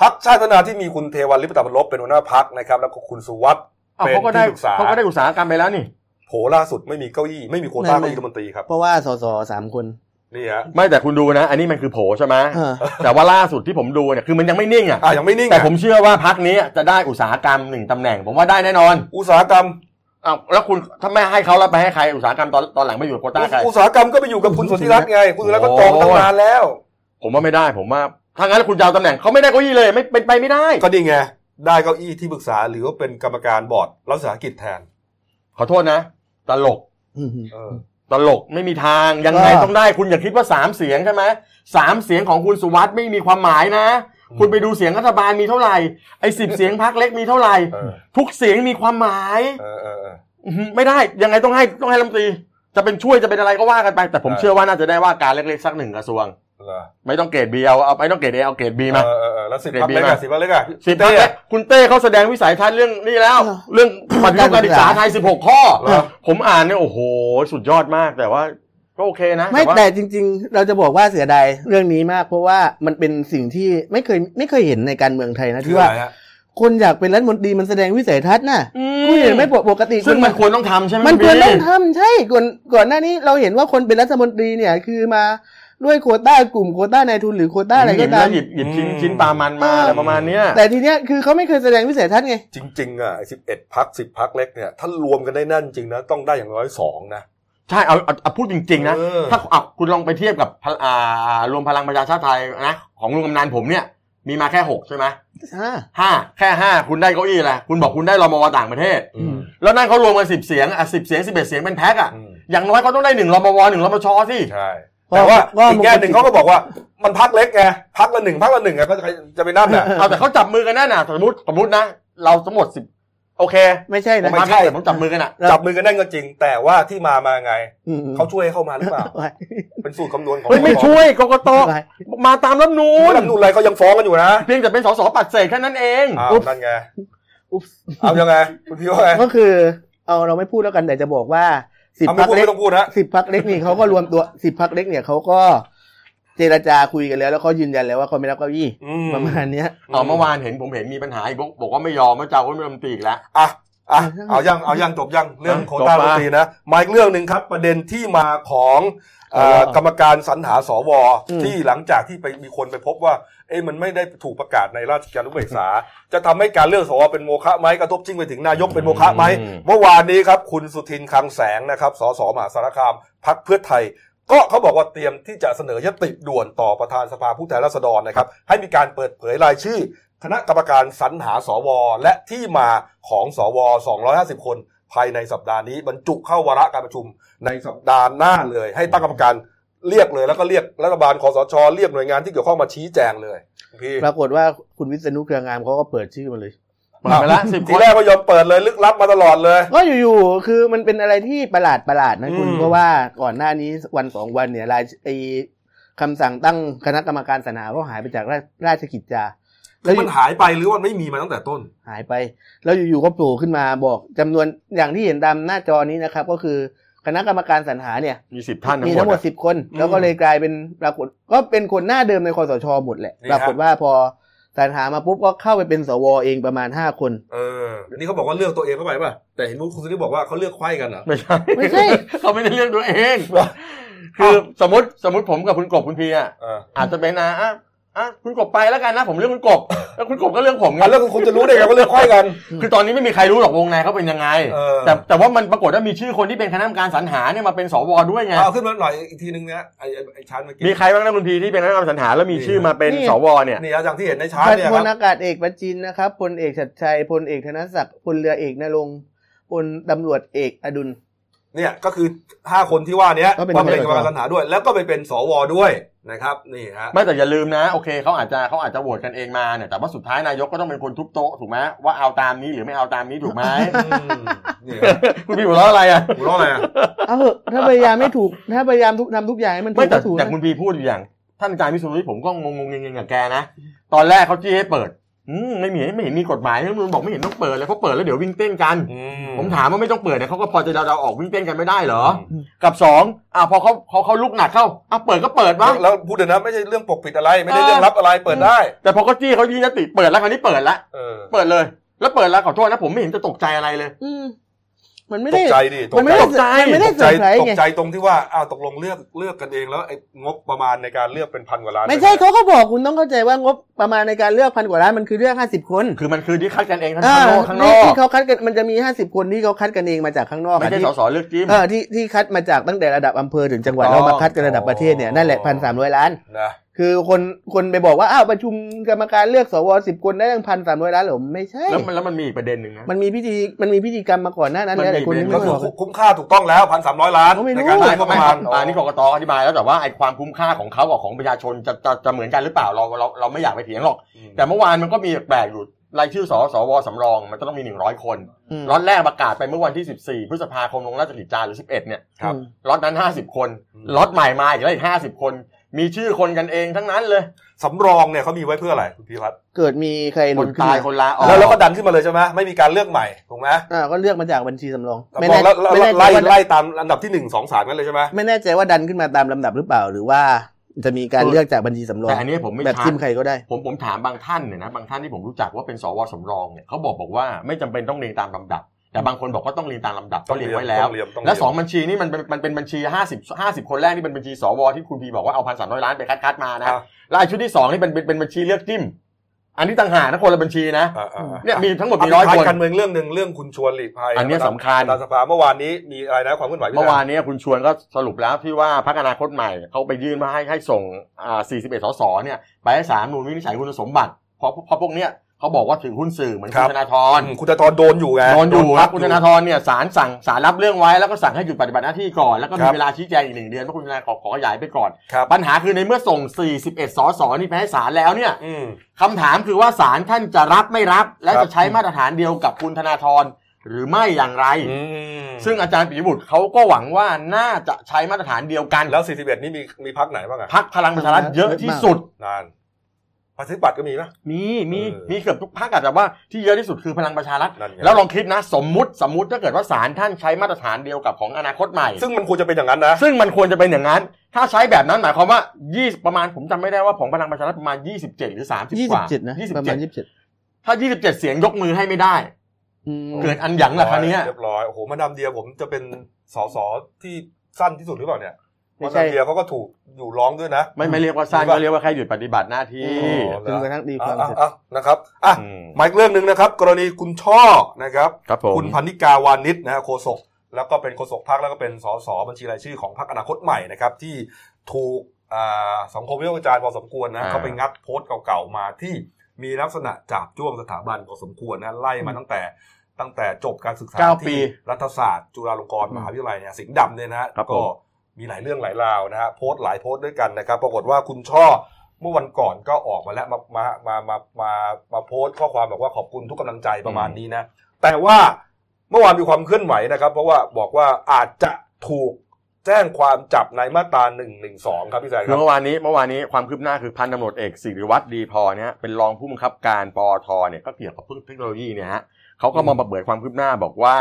พักชาติพัฒนาที่มีคุณเทวันลิปตาบรลบเป็นหัวหน้าพักนะครับ แล้วก็คุณสุวัสด์อ้าว เป็นเขาก็ได้ที่ปรึกษาเขาก็ได้อุตสาหกรรมไปแล้วนี่ โผล่ล่าสุดไม่มีเก้าอี้ไม่มีโควต้าไม่ เก้าอี้รัฐมนตรีครับเพราะว่าสสสามคน นี่ฮะไม่แต่คุณดูนะ อันนี้มันคือโผใช่ไหมเออ แต่ว่าล่าสุดที่ผมดูเนี่ยคือมันยังไม่นิ่งอะอะยังไม่นิ่งแต่อะผมเชื่อว่าพักนี้จะได้อุตสาหกรรมหนึ่งตำแหน่ง ผมว่าได้แน่นอนอุตสาหกรรม อ้าวแล้วคุณถ้าไม่ให้เขาแล้วไปให้ใครอุตสาหกรรมตอนตอนหลังไม่อยู่กับโควต้าใคร อุตสาหกรรมก็ไปอยู่กับคุณสุทธิรัตน์ไง คุณสุทธิรัตน์ก็จองตั้งนานแล้ว ผมว่าไม่ได้ ผมว่าถ้างั้นคุณจะเอาตำแหน่งเขาไม่ได้เก้าอี้เลยไม่เป็นไปไม่ได้ ก็ดีไง ได้เก้าอี้ที่ปรึกษาหรือว่าเป็นกรรมการบอร์ดรัฐวิสาหกิจแทน ขอโทษนะ ตลกอืมเออตลกไม่มีทางยังไงก็ต้องได้คุณอย่าคิดว่าสามเสียงใช่ไหมสามเสียงของคุณสุวัสด์ไม่มีความหมายนะอืมคุณไปดูเสียงรัฐบาลมีเท่าไหร่ไอ้สิบเสียงพักเล็กมีเท่าไหร่เออทุกเสียงมีความหมายเออเออเอออื้อหือไม่ได้ยังไงต้องให้ต้องให้รัฐมนตรีจะเป็นช่วยจะเป็นอะไรก็ว่ากันไป แต่ผมใช่เชื่อว่าน่าจะได้ว่าการเล็กๆสักหนึ่งกระทรวงเหรอ ไม่ต้องเกรด B เอาเอาไม่ต้องเกรด A เอาเกรด B มาเออเออเออแล้วสิบเกรดพัก B เล็กมาอะสิบพักเล็กอะสิบพรรคเล็กคุณเต้เขาแสดงวิสัยทัศน์เรื่องนี้แล้ว เรื่องปฏิรูปการศึกษาไทย16ข้อเหรอผมอ่านเนี่ยโอ้โห สุดยอดมากแต่ว่าก็โอเคนะ ไม่ว่าแต่จริง ๆ เราจะบอกว่าเสียดายเรื่องนี้มาก เพราะว่ามันเป็นสิ่งที่ไม่เคยไม่เคยเห็นในการเมืองไทยนะคือที่อะว่าไรฮะคนอยากเป็นรัฐมนตรีมันแสดงวิสัยทัศน์น่ะอืคุณเห็นไหมปกติซึ่งคมันควรต้องทำใช่ไหมมันควรพี่ต้องทำใช่ก่อนก่อนหน้านี้เราเห็นว่าคนเป็นรัฐมนตรีเนี่ยคือมา ด้วยโควต้ากลุ่มโควต้านายทุนหรือโควต้าอะไรหยิก็บตามแล้วหยิบหยิบชิ้นอืมชิ้นปลามันมาเออออะไรประมาณเนี้ยแต่ทีเนี้ยคือเขาไม่เคยแสดงวิสัยทัศน์ไง จริง ๆอะสิบเอ็ดพักสิบพักเล็กเนี่ยถ้ารวมกันได้นั่นจริงนะต้องได้อย่างน้อยสองนะใช่เอาเอาเอาพูดจริง ๆ นะเออถ้าเอาคุณลองไปเทียบกับพลอ่ารวมพลังประชาชาติไทยนะของลุงกำนันผมเนี่ยมีมาแค่หกใช่ไหมอ่าห้าแค่ห้าคุณได้เก้าอี้แหละคุณบอกคุณได้รมวต่างประเทศอืมแล้วนั่นเขารวมกันสิบเสียงอะสิบเสียงสิบเอ็ดเสียงเป็นแพ็คอะอืมอย่างน้อยเขาต้องได้หนึ่งรมวหนึ่งรมชสิใช่ แต่ว่าอีกแง่หนึ่งเขาก็บอกว่ามันพักเล็กไงพักละหนึ่งพักละหนึ่งอะก็จะจะไปนั่นน่ะเอาแต่เขาจับมือกันแน่น่ะสมมติสมมตินะ เราทั้งหมดสิบโอเค ไม่ใช่นะไม่มาใช่แต่ผมจับมือกันอะจับมือกันได้ก็จริง แต่ว่าที่มามาไงอืมเขาช่วยให้เข้ามาหรือเปล่าไว้เป็นสูตรคำนวณของเฮ้ยไม่ช่วยกกตไว้มาตามรัฐธรรมนูนู่นนรัฐธรรมนูนอะไรเขายังฟ้องกันอยู่นะเพียงแต่เป็นสสปัดเศษแค่นั้นเองอ้าวอุ๊บนั่นไงอุ๊บเอายังไงคุณพี่ว่าไงก็คือ เอาเราไม่พูดแล้วกันแต่จะบอกว่า สิบเอาไม่พักพูดเล็กไม่ต้องพูดนะสิบพักเล็กนี่เขาก็รวมตัวสิบพักเล็กเนี่ยเขาก็เจรจาคุยกันแล้ว แล้วเขายืนยันแล้วว่าเขาไม่รับเก้าอี้อืประมาณเนี้ยเอาเมื่อวานเห็นผมเห็นมีปัญหาอีกบอกบอกว่าไม่ยอมว่าจะเอารัฐมนตรีอีกแล้วอะอะเอายังเอายังจบยังเรื่องอะโควต้าจบรัมาฐมนตรีนะมาอีกเรื่องหนึ่งครับ ประเด็นที่มาของเอ่อสว กรรมการสรรหาสวอืมที่หลังจากที่ไปมีคนไปพบว่า เอ้มันไม่ได้ถูกประกาศในราชกิจจานุเบกษา จะทำให้การเลือกสวเป็นโมฆะไหมกระทบจริงไปถึงนายกเป็นโมฆะไหมอืมเมื่อวานนี้ครับ คุณสุทินคลังแสงนะครับสสมหาสารคามพักเพื่อไทย ก็เขาบอกว่าเตรียมที่จะเสนอยติด่วนต่อประธานสภาผู้แทนราษฎรนะครับ ให้มีการเปิดเผยรายชื่อ คณะกรรมการสรรหาสว และที่มาของสว 250 คนภายในสัปดาห์นี้บรรจุเข้าวาระการประชุม ในสัปดาห์หน้าเลย ให้ตั้งกรรมการเรียกเลยแล้วก็เรียกรัฐบาลคอสชเรียกหน่วยงานที่เกี่ยวข้องมาชี้แจงเลยพี่ปรากฏว่าคุณวิษณุเครืองามเขาก็เปิดชื่อมาเลยเปิดไปละสิบคทีนแรกไม่ยอมเปิดเลยลึกลับมาตลอดเลย ก็อยู่ๆคือมันเป็นอะไรที่ประหลาดประหลาดนะคุณอืมเพราะว่าก่อนหน้านี้วันสองวันเนี่ยรายไอคำสั่งตั้งคณะกรรมการสรรหาก็หายไปจากราราชกิจจาคือมันหายไปหรือว่ามันไม่มีมาตั้งแต่ต้น หายไป แล้วอยู่ๆก็โผล่ขึ้นมาบอกจำนวนอย่างที่เห็นตามหน้าจอนี้นะครับ ก็คือ คณะกรรมการสรรหาเนี่ยมีสิบท่านมีทั้ทั้งงหหมมดดสิบคน แล้วก็เลยกลายเป็นปรากฏก็เป็นคนหน้าเดิมในคอสชหมดแหละนี่ปฮะรากฏว่าพอสรรหามาปุ๊บก็เข้าไปเป็นสวเองประมาณห้าคนเออนี่เขาบอกว่าเลือกตัวเองเข้าไปป่ะแต่เห็นคุณสุนิบอกว่าเขาเลือกไขว้กันเหรอไม่ใช่ไม่ใช่เขาไม่ได้เลือกตัวเองเหรอคือสมมติสมมติผมกับคุณกบคุณพีอะเอออาจจะเป็นอะ อะอะคุณกบไปแล้วกันนะ ผมเลือกคุณกบแล้วคุณกบก็เลือกผมไงอะแล้วคุณจะรู้ได้ไงว่าเลือกไขว้กัน คือตอนนี้ไม่มีใครรู้หรอกวงในเขาเป็นยังไงเออแต่แต่ว่ามันปรากฏว่ามีชื่อคนที่เป็นคณะกรรมการสรรหาเนี่ยมาเป็นสวด้วยไงเอาขึ้นมาหน่อยอีกทีนึงนะไอ้ไอ้ไอ้ชั้นเมื่อกี้มีใครบ้างนะคุณพีที่เป็นคณะกรรมการสรรหาแล้วมีชื่อมาเป็นนี่สวเนี่ยนี่ครับอย่างที่เห็นในชาร์ตพันเนี่ยพคลรับอากาศเอกประจินนะครับพลเอกชัดชัยพลเอกธนศักดิ์พลเรือเอกนรงค์พลตำรวจเอกอดุล เนี่ยก็คือห้าคนที่ว่าเนี้ยก็เป็นก็เป็นกรรมการสสสรรหาด้วย แล้วก็ไปเป็นสวด้วยนะครับนี่ฮะไม่แต่อย่าลืมนะโอเคเขาอาจจะเขาอาจจะโหวตกันเองมาเนี่ยแต่ว่าสุดท้ายนายกก็ต้องเป็นคนทุบโต๊ะถูกไหมว่าเอาตามนี้หรือไม่เอาตามนี้ถูกไหมอืมนี่ฮะคุณพีหัวเราะอะไรอะหัวเราะอะไรอะเอาเถอะถ้าพยายามไม่ถูกถ้าพยายามทุกทำทุกอย่างให้มันถูไม่กแต่ก็ถูกแต่นะคุณพีพูดอยู่อย่างท่านอาจารย์วิศนุผมก็งงงๆเงงๆกับแกนะตอนแรกเขาจี้ให้เปิดอืม ไม่มีไม่เห็นมีกฎหมายรัฐธรรมนูญบอกไม่เห็นต้องเปิดเลยเขาเปิดแล้วเดี๋ยววิ่งเต้นกันอืผมถามว่าไม่ต้องเปิดเนี่ยเขาก็พอจะเดาๆออกวิ่งเต้นกันไม่ได้เหรออืมกับสองอ่าพอเขาเขาเขาลุกหนักเข้าอะเปิดก็เปิดบ้างแล้วพูดเดี๋ยวนะไม่ใช่เรื่องปกปิดอะไรไม่ได้เรื่องลับอะไรเปิดได้ แต่พอเขาจี้เขายี่นติเปิดแล้วคราวนี้เปิดแล้วเออเปิดเลย แล้วเปิดแล้วขอโทษนะผมไม่เห็นจะตกใจอะไรเลยอื มมันไม่ตได้ กใจดิตมันกไม่ใจได้มันไม่ได้ตกเซใจอร์ไพรส์ตไง กใจตรงที่ว่าอ้าวตกลงเลือกเลือกกันเองแล้วไอ้งบประมาณในการเลือกเป็นพันกว่าล้านไม่ใช่เขาก็บอกคุณต้องเข้าใจว่างบประมาณในการเลือกพันกว่าล้านมันคือเลือกห้าสิบคนคือมันคือที่คัดกันเองทั้งอ่าข้างนอกข้างนนี่อกที่เขาคัดกันมันจะมีห้าสิบคนที่เขาคัดกันเองมาจากข้างนอกไม่อะใช่ที่สสเลือกจิ้ม เออที่ที่คัดมาจากตั้งแต่ระดับอำเภอถึงจังหวัดอ๋อ แล้วมาคัดกันระดับประเทศเนี่ยนั่นแหละพันสามร้อยล้าน นะ คือคนคนไปบอกว่าอ้าวประชุมกรรมการเลือกสวสิบคนได้ตั้งพันสามร้อยล้านเหรอไม่ใช่ แล้วมันแล้วมันมีอีกประเด็นหนึ่งนะมันมีพิธีมันมีพิธีกรรมมาก่อนหน้านั้นมันแล้วมีแต่คนเป็นไม่ก็คือบอกคุ้มค่าถูกต้องแล้วพันสามร้อยล้านเขาไม่รู้ในการไม่ได้งบประมาณอ่านี่กกตอธิบายแล้วแต่ว่าไอ้ความคุ้มค่าของเขากับของประชาชนจะจะจะเหมือนกันหรือเปล่าเราเราเราไม่อยากไปเถียงหรอก แต่เมื่อวานมันก็มีแปลกอยู่รายชื่อสสวสำรองมันจะต้องมี100คนอืมล็อตแรกประกาศไปเมื่อวันที่14พฤษภาคมลงราชกิจจาหรือ11เนี่ยครับอืมล็อตนั้น50คนอืมล็อตใหม่มาอีกแล้วอีก50คน มีชื่อคนกันเองทั้งนั้นเลยสำรองเนี่ยเขามีไว้เพื่ออะไรคุณพีพัฒน์เกิดมีใครหคลุนดขึ้นตายมาคนลาออกแล้วเราก็ดันขึ้นมาเลยใช่ไหมไม่มีการเลือกใหม่ถูกไหมอ่าก็เลือกมาจากบัญชีสำรองไม่ไม่แน่แน่แล้วไม่แน่ใจไล่ว่าไล่ตามอันดับที่หนึ่งสองสามกันเลยใช่ไหมไม่แน่ใจว่าดันขึ้นมาตามลำดับหรือเปล่า หรือว่าจะมีการเลือกจากบัญชีสำรองแต่อันนี้ผมไม่แบบชัดจิ้มใครก็ได้ ผมผมถามบางท่านเนี่ยนะบางท่านที่ผมรู้จักว่าเป็นสวสำรองเนี่ยเขาบอกบอกว่าไม่จำเป็นต้องเรียงตามลำดับ แต่บางคนบอกว่าต้องเรียงตามลำดับก็เรียงไว้แล้วต้องเรียนต้องเรียนและสองบัญชีนี่มันเป็นมันเป็นบัญชีห้าสิบห้าสิบคนแรกที่เป็นบัญชีสวที่คุณพีบอกว่าเอาพันสามร้อยล้านไปคัดคัดๆมานะอะแล้วไอ้ชุดที่สองนี่เป็นเป็นเป็นบัญชีเลือกจิ้ม อันนี้ต่างหากนะคนละบัญชีนะอ่าอ่าอ่าเนี่ยมีทั้งหมดเอามีไปร้อยท้ายคนการเมืองเรื่องหนึ่งเรื่องคุณชวนหลีกภัยอันเนี้ยสำคัญประธานสภาเมื่อวานนี้มีอะไรนะความเคลื่อนไหวพี่เมื่อวานนี้คุณชวนก็สรุปแล้วที่ว่าพรรคอนาคตใหม่เขาไปยื่นมาให้ให้ส่งอ่า41สสเนี่ยไปให้สามนูนวินิจฉัยคุณสมบัติเพราะเพราะพวกเนี้ย เขาบอกว่าถือหุ้นสื่อเหมือนครัคุบณธนาธรคุณธนาธรโดนอยู่ไงนอนอยู่โดครัพับกคุณธนาธรเนี่ยศาลสั่งศาลรับเรื่องไว้แล้วก็สั่งให้หยุดปฏิบัติหน้าที่ก่อน แล้วก็คมีรับเวลาชี้แจงอีกหนึ่งเดือนเพราะคุณธนาขอขอขยายไปก่อน ครับปัญหาคือในเมื่อส่ง 41 สสนี่ไปให้ศาลแล้วเนี่ยอืมคำถามคือว่าศาลท่านจะรับไม่รับ และครับจะใช้มาตรฐานเดียวกับคุณธนาธรหรือไม่อย่างไร อืมซึ่งอาจารย์ปิยบุตรเขาก็หวังว่าน่าจะใช้มาตรฐานเดียวกันแล้ว41นี่มีมีพักไหนบ้างอะพักพลังประชารัฐเยอะที่สุด นานประชาธิปัตย์ก็มีนะมีมีเออมีเกือบทุกพักอาจจะว่าที่เยอะที่สุดคือพลังประชารัฐนั่นไงแล้วลองคิดนะ สมมุติสมมุติถ้าเกิดว่าศาลท่านใช้มาตรฐานเดียวกับของอนาคตใหม่ ซึ่งมันควรจะเป็นอย่างนั้นนะ ซึ่งมันควรจะเป็นอย่างนั้น ถ้าใช้แบบนั้นหมายความว่า 20 ประมาณผมจำไม่ได้ว่าของพลังประชารัฐประมาณ 27 หรือ 30ยี่กสิบว่าเจ็ดนะประมาณยี่สิบเจ็ด27 ถ้า 27 เสียงยกมือให้ไม่ได้อืมเกิดอันหยังล่ะคราวเนี้ยเรียบร้อยโอ้โหมาดามเดียผมจะเป็นสสที่สั้นที่สุดหรือเปล่าเนี่ย ไม่มาใช่ดามเดียเขาก็ถูกอยู่ร้องด้วยนะ ไม่ไม่เรียกว่าสั้นหรือว่าก็เรียกว่าแค่หยุดปฏิบัติหน้าที่อ๋อจนกระทั่งดีความอะเสร็จอะนะครับอะอืมมาอีกเรื่องหนึ่งนะครับ กรณีคุณช่อนะครับครับผมคุณพันนิกาวานิชนะฮะโฆษกแล้วก็เป็นโฆษกพักแล้วก็เป็นสสบัญชีรายชื่อของพรรคอนาคตใหม่นะครับที่ถูกอ่าสังคมวิพากษ์วิจารณ์พอสมควรนะเขาไปงัดโพสต์เก่าๆมาที่มีลักษณะจับจ้วงสถาบันพอสมควรนะไล่มาตั้งแต่ตั้งแต่จบการศึกษาเก้าปีที่รัฐศาสตร์ จุฬาลงกรณ์มหาวิทยาลัยเนี่ยสิงห์ดำเนี่ยนะฮะครับผมก็ มีหลายเรื่องหลายราวนะฮะโพสต์หลายโพสต์ด้วยกันนะครับ ปรากฏว่าคุณช่อเมื่อวันก่อนก็ออกมาแล้วมามามามามามาโพสต์ข้อความบอกว่าขอบคุณทุกกำลังใจประมาณนี้นะ แต่ว่าเมื่อวานมีความเคลื่อนไหวนะครับ เพราะว่าบอกว่าอาจจะถูกแจ้งความจับในมาตรา1นึครับพี่แซนครับเมื่อวานนี้เมื่อวานนี้ความคืบหน้าคือพันตำรวจเอกสิริวัตรดีพอเนี่ยเป็นรองผู้บังคับการปอทเนี่ยก็เกี่ยวกับเทคโนโลยีเนี่ยฮะเขาก็มาเปิดความคืบหน้าบอกว่า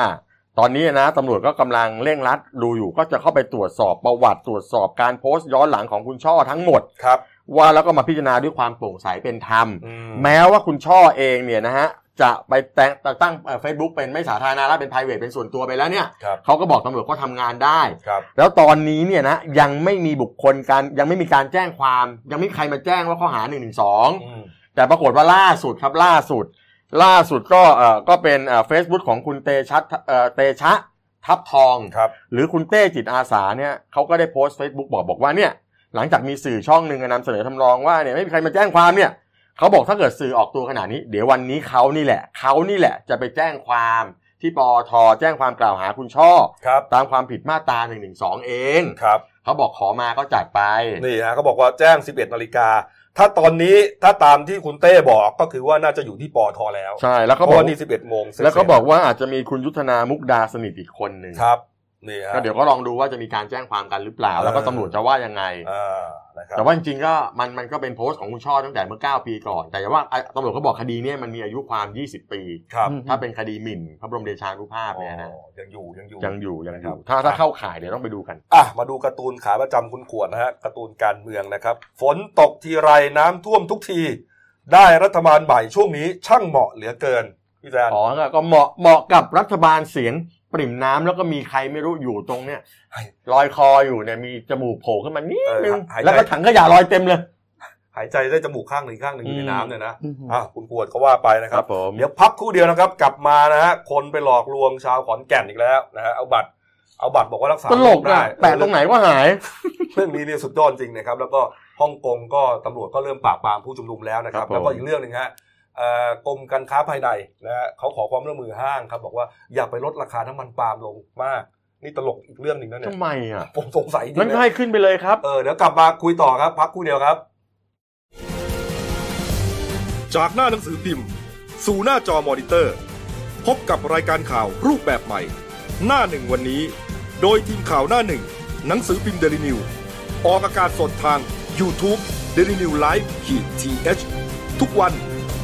ตอนนี้นะตำรวจก็กำลังเร่งรัดดูอยู่ก็จะเข้าไปตรวจสอบประวัติตรวจสอบการโพสต์ย้อนหลังของคุณช่อทั้งหมดครับ ว่าแล้วก็มาพิจารณาด้วยความโปร่งใสเป็นธรรมอืมแม้ว่าคุณช่อเองเนี่ยนะฮะจะไปแต่งตั้งเฟซบุ๊กเป็นไม่สาธารณะแล้วเป็น p r i v a t เป็นส่วนตัวไปแล้วเนี่ยครับเขาก็บอกตำรวจก็ทำงานได้ครับแล้วตอนนี้เนี่ยนะยังไม่มีบุคคลการยังไม่มีการแจ้งความ ยังไม่มีใครมาแจ้งว่าข้อหา1นึอืมแต่ปรากฏว่าล่าสุดครับล่าสุด ล่าสุดก็เอ่อก็เป็นเฟซบุ๊กของคุณเตชัดเอ่อเตชะทับทอง ครับหรือคุณเต้จิตอาสาเนี่ยเขาก็ได้โพสต์ Facebook บอกบอกว่าเนี่ยหลังจากมีสื่อช่องหนึ่งนำเสนอทำนองว่าเนี่ยไม่มีใครมาแจ้งความเนี่ยเขาบอกถ้าเกิดสื่อออกตัวขนาดนี้ เดี๋ยววันนี้เขานี่แหละเขานี่แหละจะไปแจ้งความที่ปอทแจ้งความกล่าวหาคุณช่อ ครับตามความผิดมาตรา1นึเอง ครับ เขาบอกขอมาก็จัดไป นี่ฮะเขาบอกว่าแจ้ง 11นาฬิกา ถ้าตอนนี้ถ้าตามที่คุณเต้บอกก็คือว่าน่าจะอยู่ที่ปอทแล้วใช่แล้วเพเขาราะบอกว่านี่11โมงเสร็จแล้วก็บอกว่าอาจจะมีคุณยุทธนามุกดาสนิทอีกคนหนึ่งครับนี่ฮะ ก็เดี๋ยวก็ลองดูว่าจะมีการแจ้งความกันหรือเปล่า แล้วก็เออตำรวจจะว่ายังไง อ่า นะครับแต่ว่าจริงๆก็มันมันก็เป็นโพสต์ของคุณช่อตั้งแต่เมื่อ 9 ปีก่อน แต่ว่าอะตำรวจก็บอกคดีเนี้มันมีอายุความ 20 ปีครับอืมถ้าเป็นคดีหมิ่นพระบรมเดชานุภาพเนี่ยนะอ๋อยังอยู่ยังอยู่ยังอยู่ยังอครัยู่บถ้าถ้าเข้าข่ายเดี๋ยวต้องไปดูกันอะมาดูการ์ตูนขาประจำคุณขวดนะฮะการ์ตูนการเมืองนะครับ ฝนตกทีไรน้ำท่วมทุกที ได้รัฐบาลใหม่ช่วงนี้ช่างเหมาะเหลือเกินพี่แซนอ๋อก็ก็เหมาะเหมาะกับรัฐบาลเสียง ปริ่มน้ำแล้วก็มีใครไม่รู้อยู่ตรงเนี้ยให้ลอยคออยู่เนี่ยมีจมูกโผล่ขึ้นมานิดนึงเออหายใจแล้วก็ถังขยะลอยเต็มเลย หายใจได้จมูกข้างหนึ่งข้างหนึ่งอยู่ในอืมน้ำเนี่ยนะอืมอะคุณขวดก็ว่าไปนะครับผมเดี๋ยวพักครู่เดียวนะครับ กลับมานะฮะคนไปหลอกลวงชาวขอนแก่นอีกแล้วนะฮะเอาบัตรเอาบัตรบอกว่ารักษาตลกได้อะแปะตรงไหนก็หายเรื่องนี้เนี่ยสุดยอดจริงนะครับ แล้วก็ฮ่องกงก็ตำรวจก็เริ่มปราบปรามผู้ชุมนุมแล้วนะครับครับผมแล้วก็อีกเรื่องหนึ่งฮะเอ่อ กรมการค้าภายในนะฮะเขาขอความร่วมมือห้างครับบอกว่าอย่าไปลดราคาน้ำมันปาล์มลงมาก นี่ตลกอีกเรื่องหนึ่งนะเนี่ยทำไมอะผมสงสัยจริงั้นงก็นะให้ขึ้นไปเลยครับ เออเดี๋ยวกลับมาคุยต่อครับ พักครู่เดียวครับ จากหน้าหนังสือพิมพ์ สู่หน้าจอมอนิเตอร์ พบกับรายการข่าวรูปแบบใหม่ หน้าหนึ่งวันนี้ โดยทีมข่าวหน้าหนึ่ง หนังสือพิมพ์เดลิวิวออกอากาศสดทาง YouTube d e l i n e w l i v e ขีดทีทุกวัน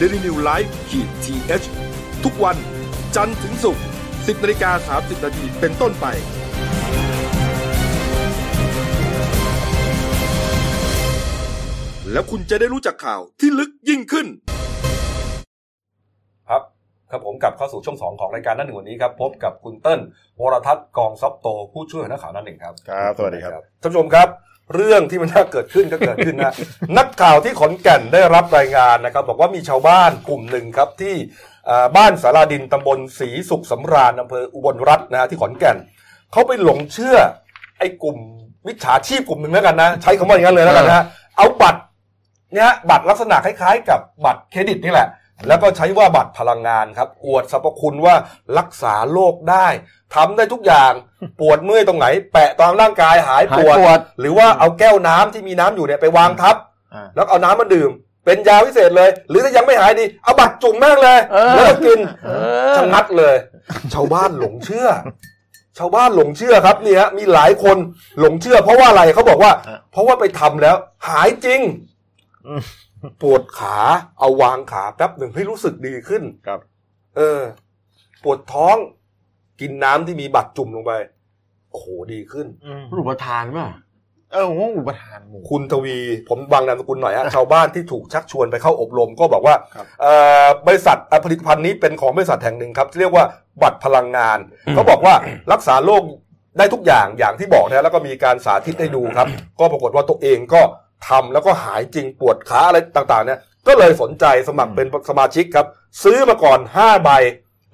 d e l i n e w l i v e ขีดทีทุกวันจันทร์ถึงศุกร์10นาฬิกา30นาทีเป็นต้นไป แล้วคุณจะได้รู้จักข่าวที่ลึกยิ่งขึ้น ครับครับผมกลับเข้าสู่ช่วงสองของรายการหนั่นหนึ่งวันนี้ครับ พบกับคุณเติ้ลวรทัศน์กองซับโต ผู้ช่วยหัวหน้าข่าวหนั่นหนึ่งครับ ครับ สวัสดีครับท่านผู้ชมครับ เรื่องที่มันน่าเกิดขึ้นก็เกิดขึ้นนะ นักข่าวที่ขอนแก่นได้รับรายงานนะครับ บอกว่ามีชาวบ้านกลุ่มหนึ่งครับที่บ้านสาราดินตำบลศรีสุขสำราญอำเภออุบลรัตน์นะฮะที่ขอนแก่นเขาไปหลงเชื่อไอ้กลุ่มมิจฉาชีพกลุ่มหนึ่งแล้วกันนะ ใช้คำว่าอย่างนั้นเลยแล้วกันนะเอาบัตรเนี่ยบัตรลักษณะคล้ายๆ กับบัตรเครดิตนี่แหละ แล้วก็ใช้ว่าบัตรพลังงานครับ อวดสรรพคุณว่ารักษาโรคได้ทำได้ทุกอย่างปวดเมื่อยตรงไหน แปะตามร่างกายหายปวดหายปวดหรือว่าเอาแก้วน้ำที่มีน้ำอยู่เนี่ยไปวางทับอ่าแล้วเอาน้ำมาดื่ม เป็นยาพิเศษเลย หรือถ้ายังไม่หายดีเอาบัตรจุ่มแม่งเลยเออแล้วก็กินเออชะงัดเลย ชาวบ้านหลงเชื่อ ชาวบ้านหลงเชื่อครับเนี่ยฮะมีหลายคนหลงเชื่อ เพราะว่าอะไรเขาบอกว่าอะเพราะว่าไปทำแล้ว หายจริงอืม ปวดขาเอาวางขาแป๊บหนึ่งให้รู้สึกดีขึ้นครับ เออ ปวดท้องกินน้ำที่มีบัตรจุ่มลงไปโอ้โหดีขึ้นรูปทานป่ะเออผมว่าอุปทานหมู่คุณทวี ผมบางนามสกุลหน่อยฮะชาวบ้านที่ถูกชักชวนไปเข้าอบรมก็บอกว่าครับเอ่อบริษัทอะผลิตภัณฑ์นี้เป็นของบริษัทแห่งหนึ่งครับที่เรียกว่าบัตรพลังงานอืมเขาบอกว่ารักษาโรคได้ทุกอย่างอย่างที่บอกนะแล้วก็มีการสาธิตให้ดูครับ ก็ปรากฏว่าตัวเองก็ ทำแล้วก็หายจริงปวดขาอะไรต่างๆเนี่ยก็เลยสนใจสมัครเป็นสมาชิกครับ ซื้อมาก่อน 5 ใบ